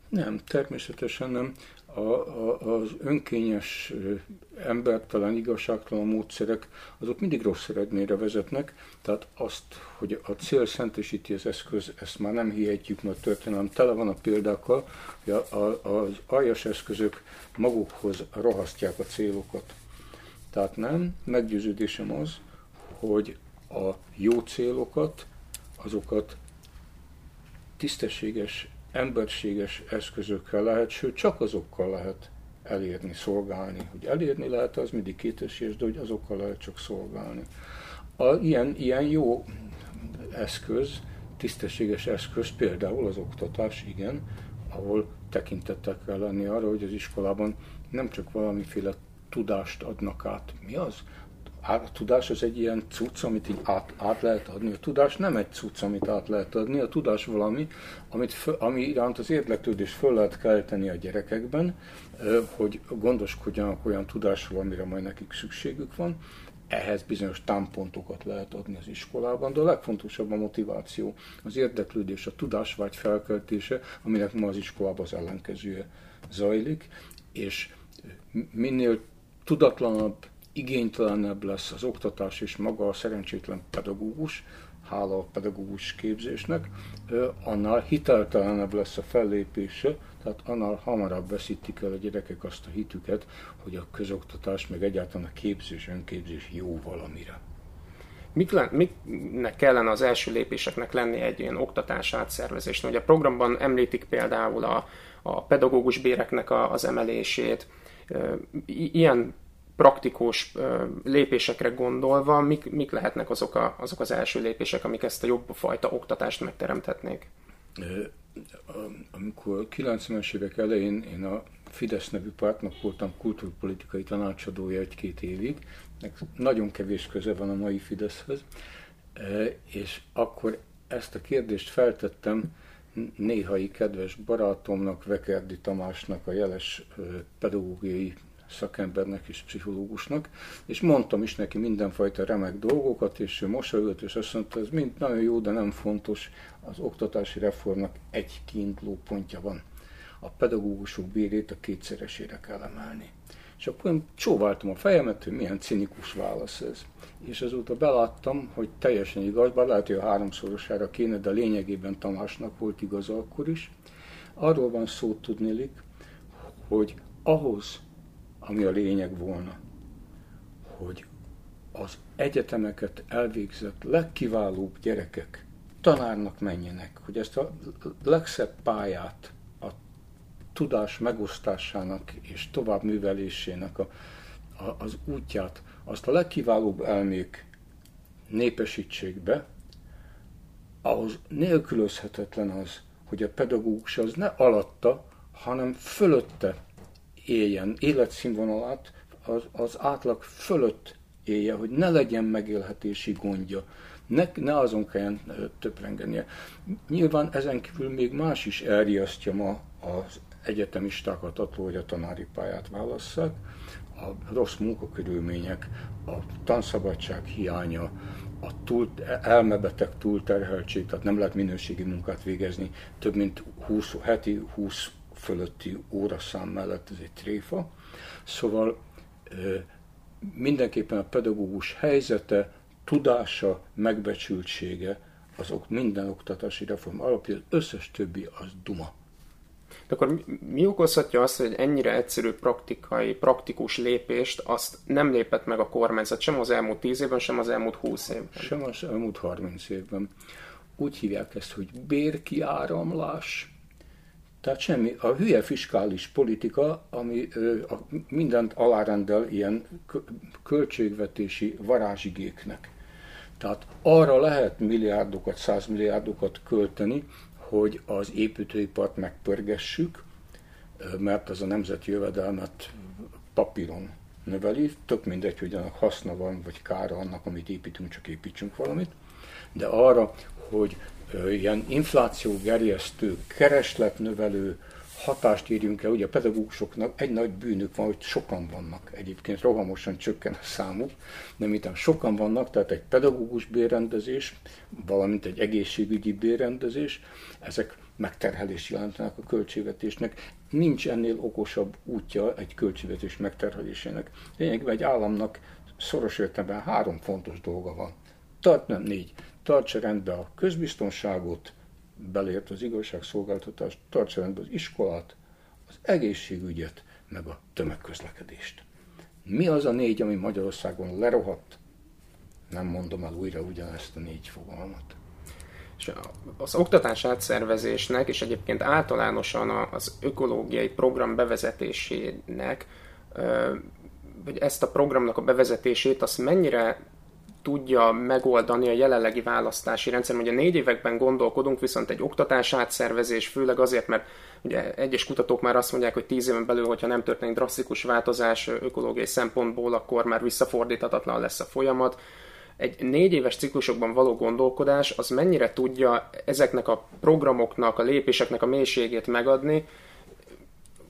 Nem, természetesen nem a, a, az önkényes, embertelen, igazságtalan módszerek, azok mindig rossz eredményre vezetnek, tehát azt, hogy a cél szentesíti az eszköz, ezt már nem hihetjük, mert történelem tele van a példákkal, hogy a, a, az aljas eszközök magukhoz rohasztják a célokat. Tehát nem, meggyőződésem az, hogy a jó célokat, azokat tisztességes emberséges eszközökkel lehet, sőt csak azokkal lehet elérni, szolgálni. Hogy elérni lehet, az mindig kétesés, de hogy azokkal lehet csak szolgálni. A, ilyen, ilyen jó eszköz, tisztességes eszköz, például az oktatás, igen, ahol tekintettel kell lenni arra, hogy az iskolában nem csak valamiféle tudást adnak át. Mi az? A tudás az egy ilyen cucc, amit így át, át lehet adni. A tudás nem egy cucc, amit át lehet adni, a tudás valami, amit föl, ami iránt az érdeklődés föl lehet kelteni a gyerekekben, hogy gondoskodjanak olyan tudásról, amire majd nekik szükségük van. Ehhez bizonyos támpontokat lehet adni az iskolában, de a legfontosabb a motiváció, az érdeklődés, a tudásvágy felkeltése, aminek ma az iskolában az ellenkezője zajlik, és minél tudatlanabb, igénytelenebb lesz az oktatás és maga a szerencsétlen pedagógus, hála a pedagógus képzésnek, annál hiteltelenebb lesz a fellépése, tehát annál hamarabb veszítik el a gyerekek azt a hitüket, hogy a közoktatás, meg egyáltalán a képzés, önképzés jó valamire. Mik le, miknek kellene az első lépéseknek lenni egy ilyen oktatás átszervezésnek? Ugye a programban említik például a, a pedagógus béreknek a, az emelését, ilyen praktikus lépésekre gondolva, mik, mik lehetnek azok, a, azok az első lépések, amik ezt a jobb fajta oktatást megteremthetnék? Amikor 90-es évek elején én a Fidesz nevű pártnak voltam kultúrpolitikai tanácsadója egy-két évig, nagyon kevés köze van a mai Fideszhez, és akkor ezt a kérdést feltettem néhai kedves barátomnak, Vekerdi Tamásnak, a jeles pedagógiai szakembernek és pszichológusnak, és mondtam is neki mindenfajta remek dolgokat, és ő mosolyogott, és azt mondta, ez mind nagyon jó, de nem fontos, az oktatási reformnak egy kiinduló pontja van. A pedagógusok bérét a kétszeresére kell emelni. És akkor én csóváltam a fejemet, hogy milyen cinikus válasz ez. És azóta beláttam, hogy teljesen igaz, bár lehet, hogy a háromszorosára kéne, de lényegében Tamásnak volt igaza akkor is. Arról van szó tudnélik, hogy ahhoz, ami a lényeg volna, hogy az egyetemeket elvégzett legkiválóbb gyerekek tanárnak menjenek, hogy ezt a legszebb pályát a tudás megosztásának és továbbművelésének a, a, az útját, azt a legkiválóbb elmék népesítsék be, ahhoz nélkülözhetetlen az, hogy a pedagógus az ne alatta, hanem fölötte éljen, életszínvonalát az, az átlag fölött élje, hogy ne legyen megélhetési gondja, ne, ne azon kelljen töprengenie. Nyilván ezen kívül még más is elriasztja ma az egyetemistákat attól, hogy a tanári pályát válasszák, a rossz munkakörülmények, a tanszabadság hiánya, a túl, elmebeteg túlterheltség, tehát nem lehet minőségi munkát végezni, több mint 20, heti 20 fölötti óraszám mellett ez egy tréfa. Szóval mindenképpen a pedagógus helyzete, tudása, megbecsültsége, azok minden oktatási reform alapja, az összes többi az duma. De akkor mi okozhatja azt, hogy ennyire egyszerű praktikai, praktikus lépést azt nem lépett meg a kormányzat sem az elmúlt 10 évben, sem az elmúlt 20 évben? Sem az elmúlt 30 évben. Úgy hívják ezt, hogy bérkiáramlás, tehát semmi, a hülye fiskális politika, ami ö, a, mindent alárendel ilyen költségvetési varázsigéknek. Tehát arra lehet milliárdokat, százmilliárdokat költeni, hogy az építőipart megpörgessük, mert az a nemzeti jövedelmet papíron növeli, tök mindegy, hogy annak haszna van, vagy kára annak, amit építünk, csak építsünk valamit, de arra, hogy ilyen inflációgerjesztő, keresletnövelő hatást írjunk el. Ugye a pedagógusoknak egy nagy bűnük van, hogy sokan vannak. Egyébként rohamosan csökken a számuk, de miután sokan vannak, tehát egy pedagógus bérrendezés, valamint egy egészségügyi bérrendezés, ezek megterhelés jelentenek a költségvetésnek. Nincs ennél okosabb útja egy költségvetés megterhelésének. Lényegében egy államnak szoros értelemben három fontos dolga van. Tart nem négy tartsa rendbe a közbiztonságot, belért az igazságszolgáltatást, tartsa rendbe az iskolát, az egészségügyet, meg a tömegközlekedést. Mi az a négy, ami Magyarországon lerohadt? Nem mondom el újra ugyanezt a négy fogalmat. És az oktatás átszervezésnek, és egyébként általánosan az ökológiai program bevezetésének, vagy ezt a programnak a bevezetését, azt mennyire tudja megoldani a jelenlegi választási rendszer. Ugye négy években gondolkodunk, viszont egy oktatás átszervezés, főleg azért, mert ugye egyes kutatók már azt mondják, hogy tíz éven belül, hogyha nem történik drasztikus változás ökológiai szempontból, akkor már visszafordíthatatlan lesz a folyamat. Egy négy éves ciklusokban való gondolkodás az mennyire tudja ezeknek a programoknak, a lépéseknek a mélységét megadni,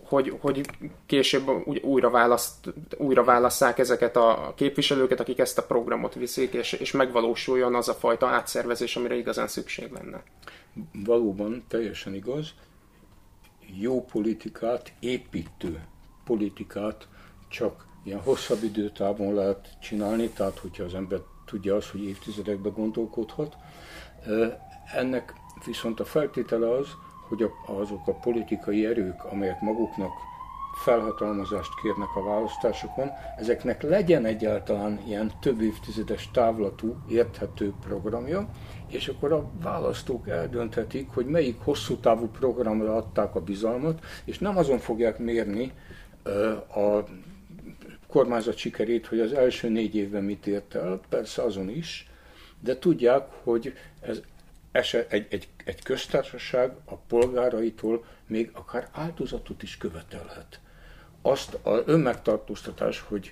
hogy, hogy később újra, választ, újra válasszák ezeket a képviselőket, akik ezt a programot viszik, és, és megvalósuljon az a fajta átszervezés, amire igazán szükség lenne. Valóban teljesen igaz. Jó politikát, építő politikát csak ilyen hosszabb időtávon lehet csinálni, tehát hogyha az ember tudja azt, hogy évtizedekbe gondolkodhat. Ennek viszont a feltétele az, hogy azok a politikai erők, amelyek maguknak felhatalmazást kérnek a választásokon, ezeknek legyen egyáltalán ilyen több évtizedes távlatú, érthető programja, és akkor a választók eldönthetik, hogy melyik hosszú távú programra adták a bizalmat, és nem azon fogják mérni a kormányzat sikerét, hogy az első négy évben mit ért el, persze azon is, de tudják, hogy ez eset, egy, egy, egy köztársaság a polgáraitól még akár áldozatot is követelhet. azt az önmegtartóztatás, hogy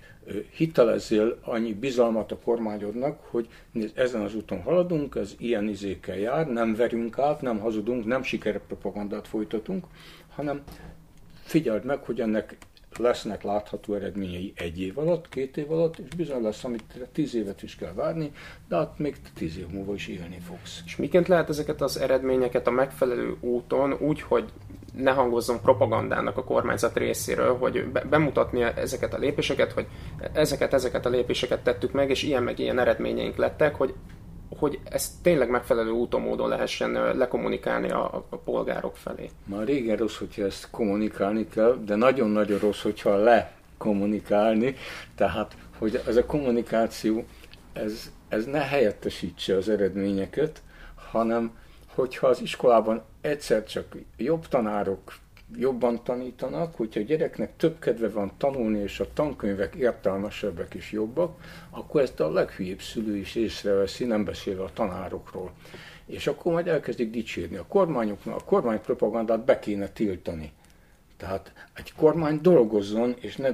hitelezzél annyi bizalmat a kormányodnak, hogy ezen az úton haladunk, ez ilyen izékkel jár, nem verünk át, nem hazudunk, nem sikerpropagandát folytatunk, hanem figyeld meg, hogy ennek lesznek látható eredményei egy év alatt, két év alatt, és bizony lesz, amit tíz évet is kell várni, de hát még tíz év múlva is élni fogsz. És miként lehet ezeket az eredményeket a megfelelő úton úgy, hogy ne hangozzon propagandának a kormányzat részéről, hogy be, bemutatni ezeket a lépéseket, hogy ezeket, ezeket a lépéseket tettük meg, és ilyen meg ilyen eredményeink lettek, hogy hogy ezt tényleg megfelelő úton módon lehessen lekommunikálni a, a polgárok felé. Már régen rossz, hogyha ezt kommunikálni kell, de nagyon-nagyon rossz, hogyha le kommunikálni, tehát hogy ez a kommunikáció, ez, ez ne helyettesítse az eredményeket, hanem hogyha az iskolában egyszer csak jobb tanárok jobban tanítanak, hogyha a gyereknek több kedve van tanulni, és a tankönyvek értelmesebbek és jobbak, akkor ezt a leghülyébb szülő is észreveszi, nem beszélve a tanárokról. És akkor majd elkezdik dicsérni. A kormányoknak, a kormánypropagandát be kéne tiltani. Tehát egy kormány dolgozzon, és ne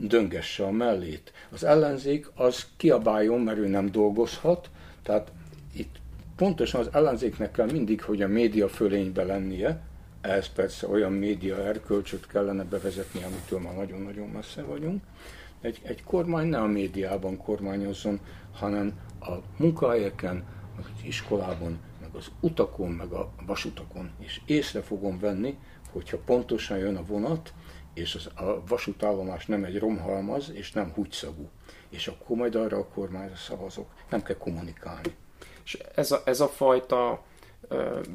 döngesse a mellét. Az ellenzék az kiabáljon, mert ő nem dolgozhat, tehát itt pontosan az ellenzéknek kell mindig, hogy a média fölénybe lennie, ehhez persze olyan média erkölcsöt kellene bevezetni, amitől már nagyon-nagyon messze vagyunk. Egy, egy kormány ne a médiában kormányozzon, hanem a munkahelyeken, az iskolában, meg az utakon, meg a vasutakon. És észre fogom venni, hogyha pontosan jön a vonat, és az, a vasútállomás nem egy romhalmaz, és nem húgyszagú. És akkor majd arra a kormányra szavazok. Nem kell kommunikálni. És ez a, ez a fajta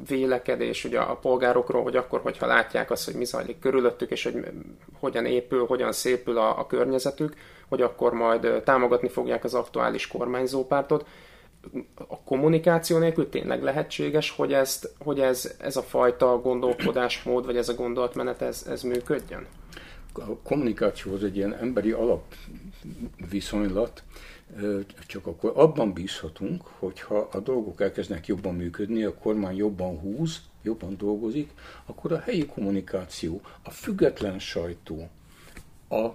vélekedés ugye a polgárokról, hogy akkor, hogyha látják azt, hogy mi zajlik körülöttük, és hogy hogyan épül, hogyan szépül a, a környezetük, hogy akkor majd támogatni fogják az aktuális kormányzópártot. A kommunikáció nélkül tényleg lehetséges, hogy, ezt, hogy ez, ez a fajta gondolkodásmód, vagy ez a gondolatmenet, ez, ez működjön? A kommunikáció az egy ilyen emberi alapviszonylat, csak akkor abban bízhatunk, hogyha a dolgok elkezdenek jobban működni, a kormány jobban húz, jobban dolgozik, akkor a helyi kommunikáció, a független sajtó, a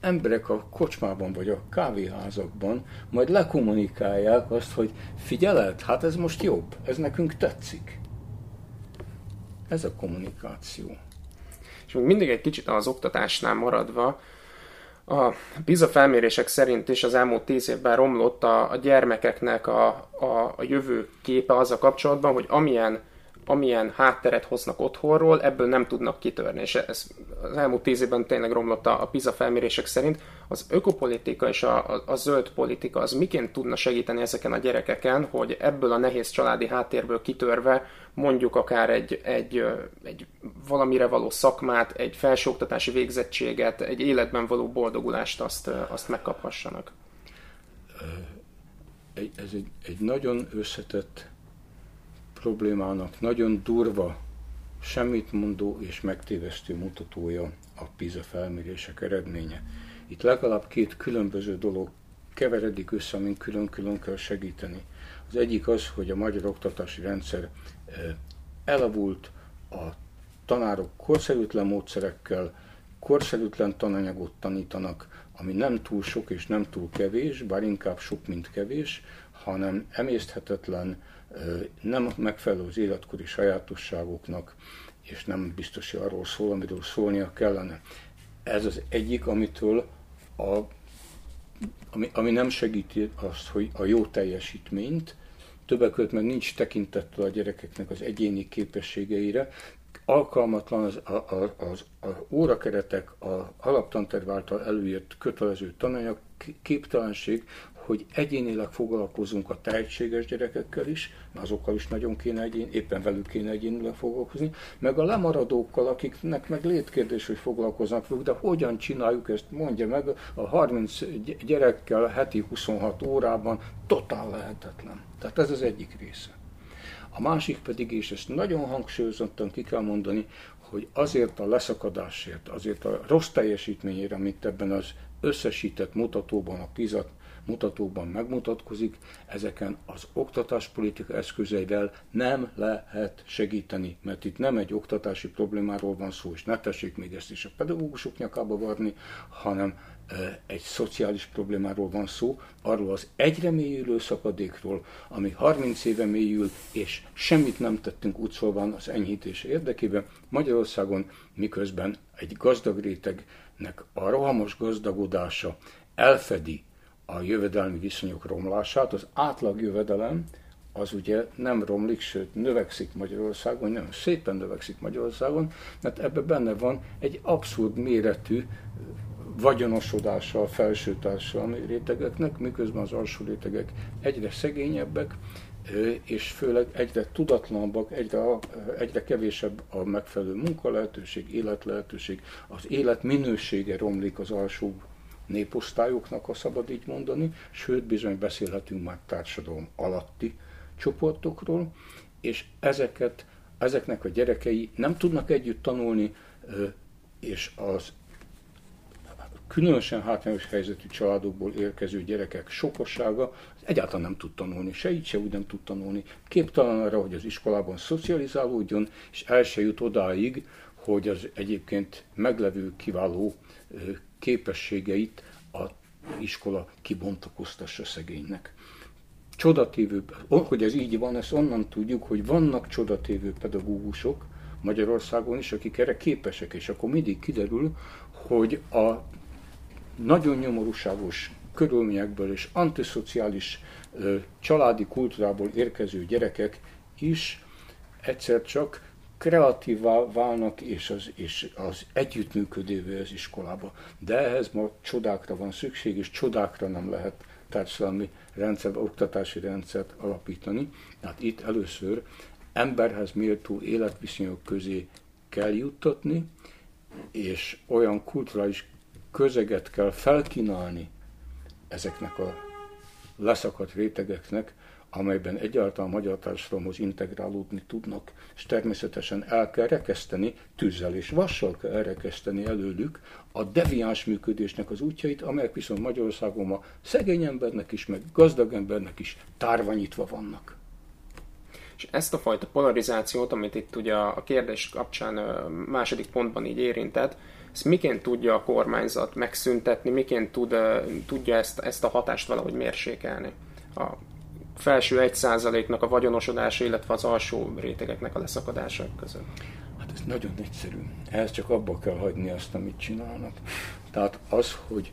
emberek a kocsmában vagy a kávéházakban majd lekommunikálják azt, hogy figyeled, hát ez most jobb, ez nekünk tetszik. Ez a kommunikáció. És még mindig egy kicsit az oktatásnál maradva, a PISA felmérések szerint is az elmúlt tíz évben romlott a, a gyermekeknek a, a, a jövő képe a kapcsolatban, hogy amilyen, amilyen hátteret hoznak otthonról, ebből nem tudnak kitörni. És ez az elmúlt tíz évben tényleg romlott a, a PISA felmérések szerint. Az ökopolitika és a, a, a zöld politika az miként tudna segíteni ezeken a gyerekeken, hogy ebből a nehéz családi háttérből kitörve mondjuk akár egy, egy, egy valamire való szakmát, egy felsőoktatási végzettséget, egy életben való boldogulást azt, azt megkaphassanak? Ez egy, egy nagyon összetett problémának, nagyon durva, semmit mondó és megtévesztő mutatója a PISA felmérések eredménye. Itt legalább két különböző dolog keveredik össze, amin külön-külön kell segíteni. Az egyik az, hogy a magyar oktatási rendszer elavult, a tanárok korszerűtlen módszerekkel, korszerűtlen tananyagot tanítanak, ami nem túl sok és nem túl kevés, bár inkább sok, mint kevés, hanem emészthetetlen, nem megfelelő az életkori sajátosságoknak, és nem biztos, hogy arról szól, amiről szólnia kellene. Ez az egyik, amitől a, ami, ami nem segíti azt, hogy a jó teljesítményt, többek között meg nincs tekintettel a gyerekeknek az egyéni képességeire, alkalmatlan az, az, az, az órakeretek, az alaptanterv által előírt kötelező tananyag képtelenség, hogy egyénileg foglalkozunk a tehetséges gyerekekkel is, azokkal is nagyon kéne egyén, éppen velük kéne egyénileg foglalkozni, meg a lemaradókkal, akiknek meg létkérdés, hogy foglalkoznak velük, de hogyan csináljuk ezt, mondja meg, a 30 gyerekkel heti 26 órában totál lehetetlen. Tehát ez az egyik része. A másik pedig, és ezt nagyon hangsúlyozottan ki kell mondani, hogy azért a leszakadásért, azért a rossz teljesítményére, amit ebben az összesített mutatóban a PISA mutatókban megmutatkozik, ezeken az oktatáspolitika eszközeivel nem lehet segíteni, mert itt nem egy oktatási problémáról van szó, és ne tessék még ezt is a pedagógusok nyakába varni, hanem egy szociális problémáról van szó, arról az egyre mélyülő szakadékról, ami 30 éve mélyül, és semmit nem tettünk útszolván az enyhítése érdekében. Magyarországon miközben egy gazdag rétegnek a rohamos gazdagodása elfedi a jövedelmi viszonyok romlását, az átlag jövedelem az ugye nem romlik, sőt növekszik Magyarországon, nem szépen növekszik Magyarországon, mert ebben benne van egy abszurd méretű vagyonosodása a felső társadalmi rétegeknek, miközben az alsó rétegek egyre szegényebbek, és főleg egyre tudatlanabbak, egyre, egyre kevésebb a megfelelő munkalehetőség, életlehetőség, az élet minősége romlik az alsó néposztályoknak, a szabad így mondani, sőt bizony beszélhetünk már társadalom alatti csoportokról, és ezeket, ezeknek a gyerekei nem tudnak együtt tanulni, és az különösen hátrányos helyzetű családokból érkező gyerekek sokossága egyáltalán nem tud tanulni, se így, se úgy nem tud tanulni. Képtelen arra, hogy az iskolában szocializálódjon, és el se jut odáig, hogy az egyébként meglevő kiváló képességeit a iskola kibontakoztassa szegénynek. Csodatévő, hogy ez így van, ezt onnan tudjuk, hogy vannak csodatévő pedagógusok Magyarországon is, akik erre képesek, és akkor mindig kiderül, hogy a nagyon nyomorúságos körülményekből és antiszociális családi kultúrából érkező gyerekek is egyszer csak kreatívá válnak, és az, és az együttműködővé az iskolába. De ehhez ma csodákra van szükség, és csodákra nem lehet társadalmi rendszer, oktatási rendszert alapítani. Tehát itt először emberhez méltó életviszonyok közé kell juttatni, és olyan kulturális közeget kell felkínálni ezeknek a leszakadt rétegeknek, amelyben egyáltalán magyar társadalomhoz integrálódni tudnak, és természetesen el kell rekeszteni, tűzzel és vassal kell elrekeszteni előlük a deviáns működésnek az útjait, amelyek viszont Magyarországon ma szegény embernek is, meg gazdag embernek is tárvanyítva vannak. És ezt a fajta polarizációt, amit itt ugye a kérdés kapcsán második pontban így érintett, ezt miként tudja a kormányzat megszüntetni, miként tud, tudja ezt, ezt a hatást valahogy mérsékelni? A felső egy százaléknak a vagyonosodása, illetve az alsó rétegeknek a leszakadása között? Hát ez nagyon egyszerű. Ehhez csak abba kell hagyni azt, amit csinálnak. Tehát az, hogy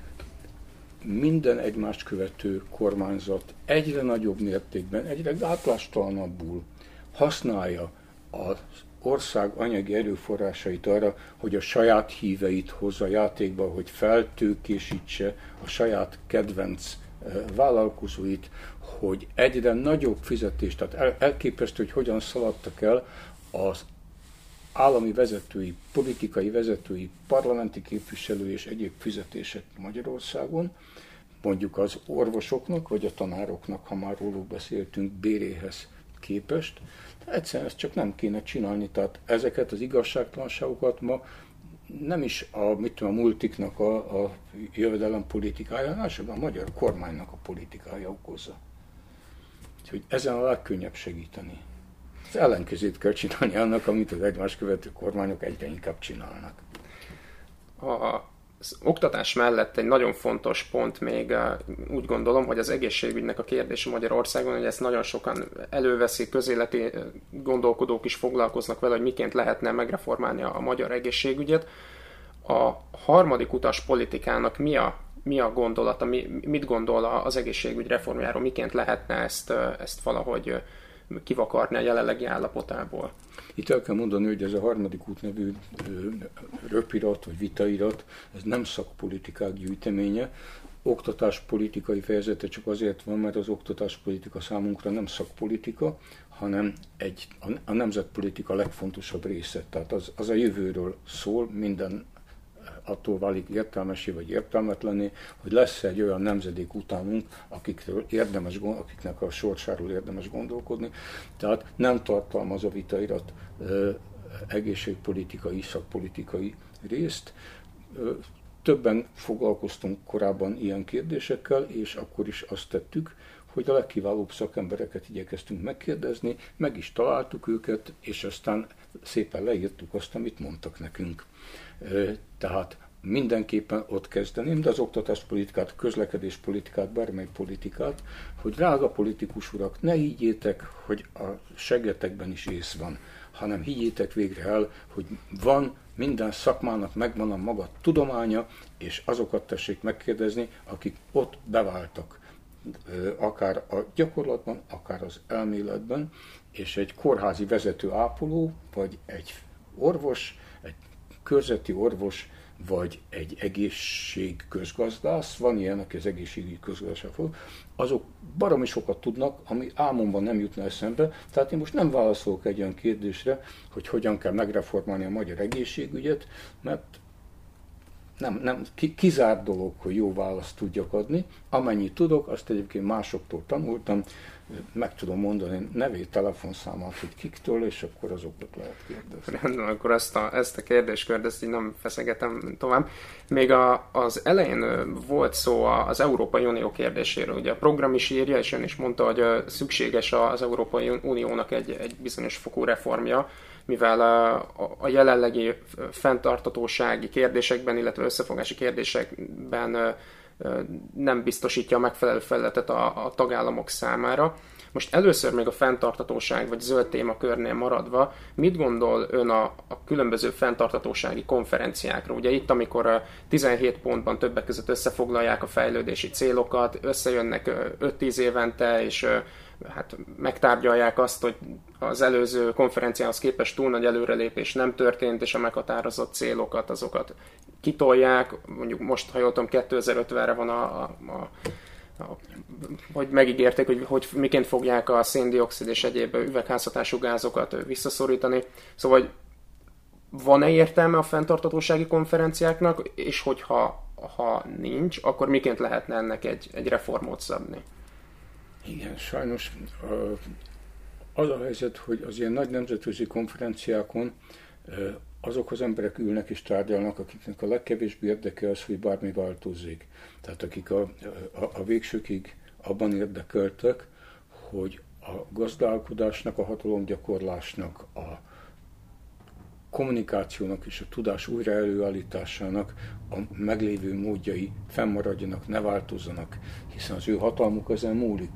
minden egymást követő kormányzat egyre nagyobb mértékben, egyre gátlástalanabbul használja az ország anyagi erőforrásait arra, hogy a saját híveit hozza játékba, hogy feltőkésítse a saját kedvenc eh, vállalkozóit, hogy egyre nagyobb fizetést, tehát elképesztő, hogy hogyan szaladtak el az állami vezetői, politikai vezetői, parlamenti képviselő és egyéb fizetések Magyarországon, mondjuk az orvosoknak vagy a tanároknak, ha már róluk beszéltünk, béréhez képest. Egyszerűen ezt csak nem kéne csinálni, tehát ezeket az igazságtalanságokat ma nem is a, mit tudom, a multiknak a, a jövedelem politikája, hanem a magyar kormánynak a politikája okozza. Úgyhogy ezen a legkönnyebb segíteni. Az ellenkezőt kell csinálni annak, amit az egymás követő kormányok egyre inkább csinálnak. A az oktatás mellett egy nagyon fontos pont még úgy gondolom, hogy az egészségügynek a kérdése Magyarországon, hogy ezt nagyon sokan előveszik, közéleti gondolkodók is foglalkoznak vele, hogy miként lehetne megreformálni a magyar egészségügyet. A harmadik utas politikának mi a, mi a gondolata, mi, mit gondol az egészségügy reformjáról, miként lehetne ezt, ezt valahogy kivakarni a jelenlegi állapotából? Itt el kell mondani, hogy ez a harmadik út nevű röpirat vagy vitairat, ez nem szakpolitikák gyűjteménye, oktatáspolitikai fejezete csak azért van, mert az oktatáspolitika számunkra nem szakpolitika, hanem egy, a, nemzetpolitika legfontosabb része. Tehát az, az a jövőről szól, minden attól válik értelmesé vagy értelmetlené, hogy lesz egy olyan nemzedék utánunk, akikről érdemes, akiknek a sorsáról érdemes gondolkodni. Tehát nem tartalmaz a vitairat egészségpolitikai, szakpolitikai részt. többen foglalkoztunk korábban ilyen kérdésekkel, és akkor is azt tettük, hogy a legkiválóbb szakembereket igyekeztünk megkérdezni, meg is találtuk őket, és aztán szépen leírtuk azt, amit mondtak nekünk. Tehát mindenképpen ott kezdeném, de az oktatáspolitikát, közlekedéspolitikát, bármely politikát, hogy drága politikus urak, ne higgyétek, hogy a seggetekben is ész van, hanem higgyétek végre el, hogy van minden szakmának megvan a maga tudománya, és azokat tessék megkérdezni, akik ott beváltak, akár a gyakorlatban, akár az elméletben, és egy kórházi vezető ápoló, vagy egy orvos, körzeti orvos vagy egy egészségközgazdász, van ilyen, aki az egészségügyi közgazdaság fog, azok baromi sokat tudnak, ami álmomban nem jutna eszembe. Tehát én most nem válaszolok egy olyan kérdésre, hogy hogyan kell megreformálni a magyar egészségügyet, mert nem, nem, kizárt dolog, hogy jó választ tudjak adni. Amennyit tudok, azt egyébként másoktól tanultam, meg tudom mondani nevét, telefonszámát, hogy kiktől, és akkor azokat lehet kérdezni. Rendben, akkor ezt a, ezt a kérdéskört, így nem feszegetem tovább. Még a, az elején volt szó az Európai Unió kérdéséről. Ugye a program is írja, és ön is mondta, hogy szükséges az Európai Uniónak egy, egy bizonyos fokú reformja, mivel a, a jelenlegi fenntartatósági kérdésekben, illetve összefogási kérdésekben nem biztosítja a megfelelő felületet a, a tagállamok számára. Most először még a fenntartatóság vagy zöld témakörnél maradva, mit gondol ön a, a különböző fenntartatósági konferenciákról? Ugye itt, amikor 17 pontban többek között összefoglalják a fejlődési célokat, összejönnek 5-10 évente, és hát megtárgyalják azt, hogy az előző konferenciához képest túl nagy előrelépés nem történt, és a meghatározott célokat, azokat kitolják, mondjuk most, ha jól tudom, 2050-re van a, a, a hogy megígérték, hogy, hogy miként fogják a széndiokszid és egyéb üvegházhatású gázokat visszaszorítani. Szóval van-e értelme a fenntartatósági konferenciáknak, és hogyha ha nincs, akkor miként lehetne ennek egy, egy reformot szabni? Igen, sajnos az a helyzet, hogy az ilyen nagy nemzetközi konferenciákon azok az emberek ülnek és tárgyalnak, akiknek a legkevésbé érdeke az, hogy bármi változzék. Tehát akik a, a, a végsőkig abban érdekeltek, hogy a gazdálkodásnak, a hatalomgyakorlásnak, a kommunikációnak és a tudás újra előállításának a meglévő módjai fennmaradjanak, ne változzanak, hiszen az ő hatalmuk ezen múlik.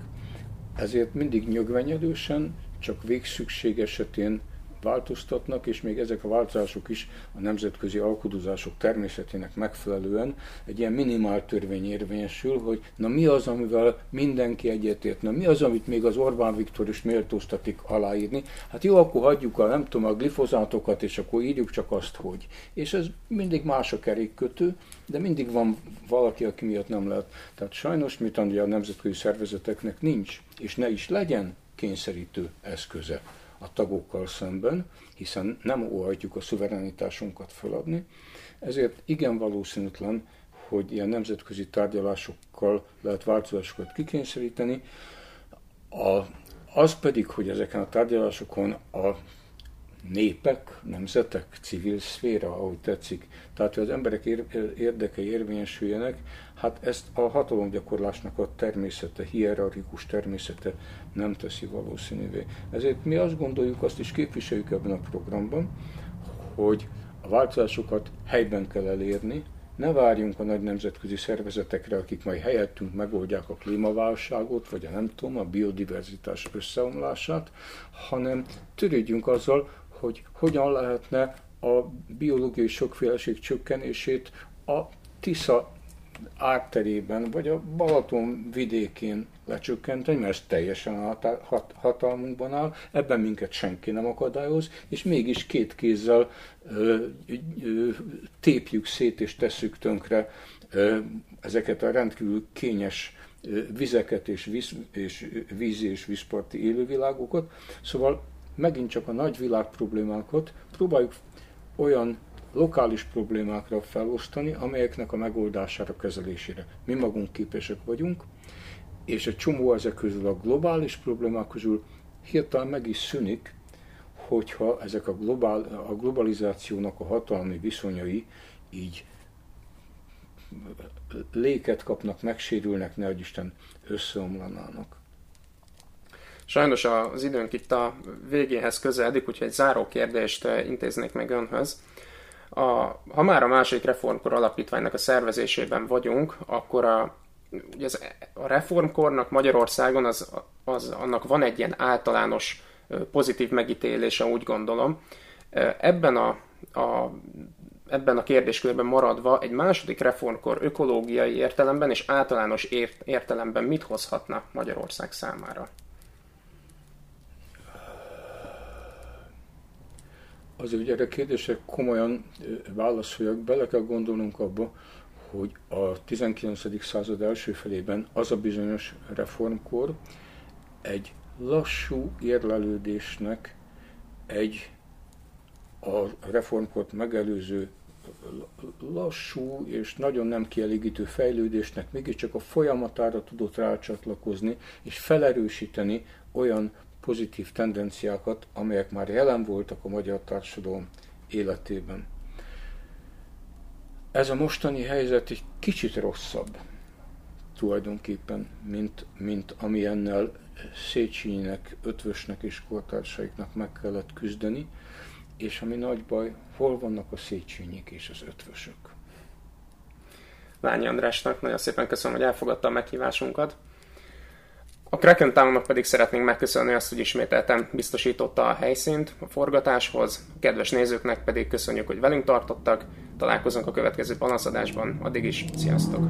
Ezért mindig nyögvenyedősen, csak végszükség esetén változtatnak, és még ezek a változások is a nemzetközi alkudozások természetének megfelelően egy ilyen minimál törvény érvényesül, hogy na mi az, amivel mindenki egyetért, na mi az, amit még az Orbán Viktor is méltóztatik aláírni. Hát jó, akkor hagyjuk a, nem tudom, a glifozátokat, és akkor írjuk csak azt, hogy. És ez mindig más a kerékkötő, de mindig van valaki, aki miatt nem lehet. Tehát sajnos, mit a nemzetközi szervezeteknek nincs, és ne is legyen kényszerítő eszköze a tagokkal szemben, hiszen nem óhajtjuk a szuverenitásunkat feladni, ezért igen valószínűtlen, hogy ilyen nemzetközi tárgyalásokkal lehet változásokat kikényszeríteni. A, az pedig, hogy ezeken a tárgyalásokon a népek, nemzetek, civil szféra, ahogy tetszik, tehát hogy az emberek érdekei érvényesüljenek, hát ezt a hatalomgyakorlásnak a természete, hierarchikus természete nem teszi valószínűvé. Ezért mi azt gondoljuk, azt is képviseljük ebben a programban, hogy a változásokat helyben kell elérni, ne várjunk a nagy nemzetközi szervezetekre, akik majd helyettünk megoldják a klímaválságot, vagy a nem tudom, a biodiverzitás összeomlását, hanem törődjünk azzal, hogy hogyan lehetne a biológiai sokféleség csökkenését a Tisza árterében, vagy a Balaton vidékén lecsökkenteni, mert ez teljesen a hatalmunkban áll, ebben minket senki nem akadályoz, és mégis két kézzel ö, ö, tépjük szét és tesszük tönkre ö, ezeket a rendkívül kényes vizeket és, víz, és vízi és vízparti élővilágokat. Szóval megint csak a nagy világ problémákat próbáljuk olyan lokális problémákra felosztani, amelyeknek a megoldására, kezelésére mi magunk képesek vagyunk, és egy csomó ezek közül a globális problémák közül hirtelen meg is szűnik, hogyha ezek a, globál, a globalizációnak a hatalmi viszonyai így léket kapnak, megsérülnek, ne Isten összeomlanának. Sajnos az időnk itt a végéhez közeledik, úgyhogy egy záró kérdést intéznék meg önhöz. A, ha már a második reformkor alapítványnak a szervezésében vagyunk, akkor a, ugye az, a reformkornak Magyarországon az, az, annak van egy ilyen általános pozitív megítélése, úgy gondolom. Ebben a, a ebben a kérdéskörben maradva egy második reformkor ökológiai értelemben és általános ért, értelemben mit hozhatna Magyarország számára? Az ugye erre kérdésre komolyan válaszoljak, bele kell gondolnunk abba, hogy a 19. század első felében az a bizonyos reformkor egy lassú érlelődésnek, egy a reformkort megelőző lassú és nagyon nem kielégítő fejlődésnek mégiscsak a folyamatára tudott rácsatlakozni és felerősíteni olyan pozitív tendenciákat, amelyek már jelen voltak a magyar társadalom életében. Ez a mostani helyzet egy kicsit rosszabb tulajdonképpen, mint, mint amilyennel Széchenyinek, Ötvösnek és kortársaiknak meg kellett küzdeni, és ami nagy baj, hol vannak a Széchenyik és az Ötvösök. Lányi Andrásnak nagyon szépen köszönöm, hogy elfogadta a meghívásunkat. A Kraken Townnak pedig szeretnénk megköszönni azt, hogy ismételten biztosította a helyszínt a forgatáshoz. A kedves nézőknek pedig köszönjük, hogy velünk tartottak. Találkozunk a következő panaszadásban. Addig is, sziasztok!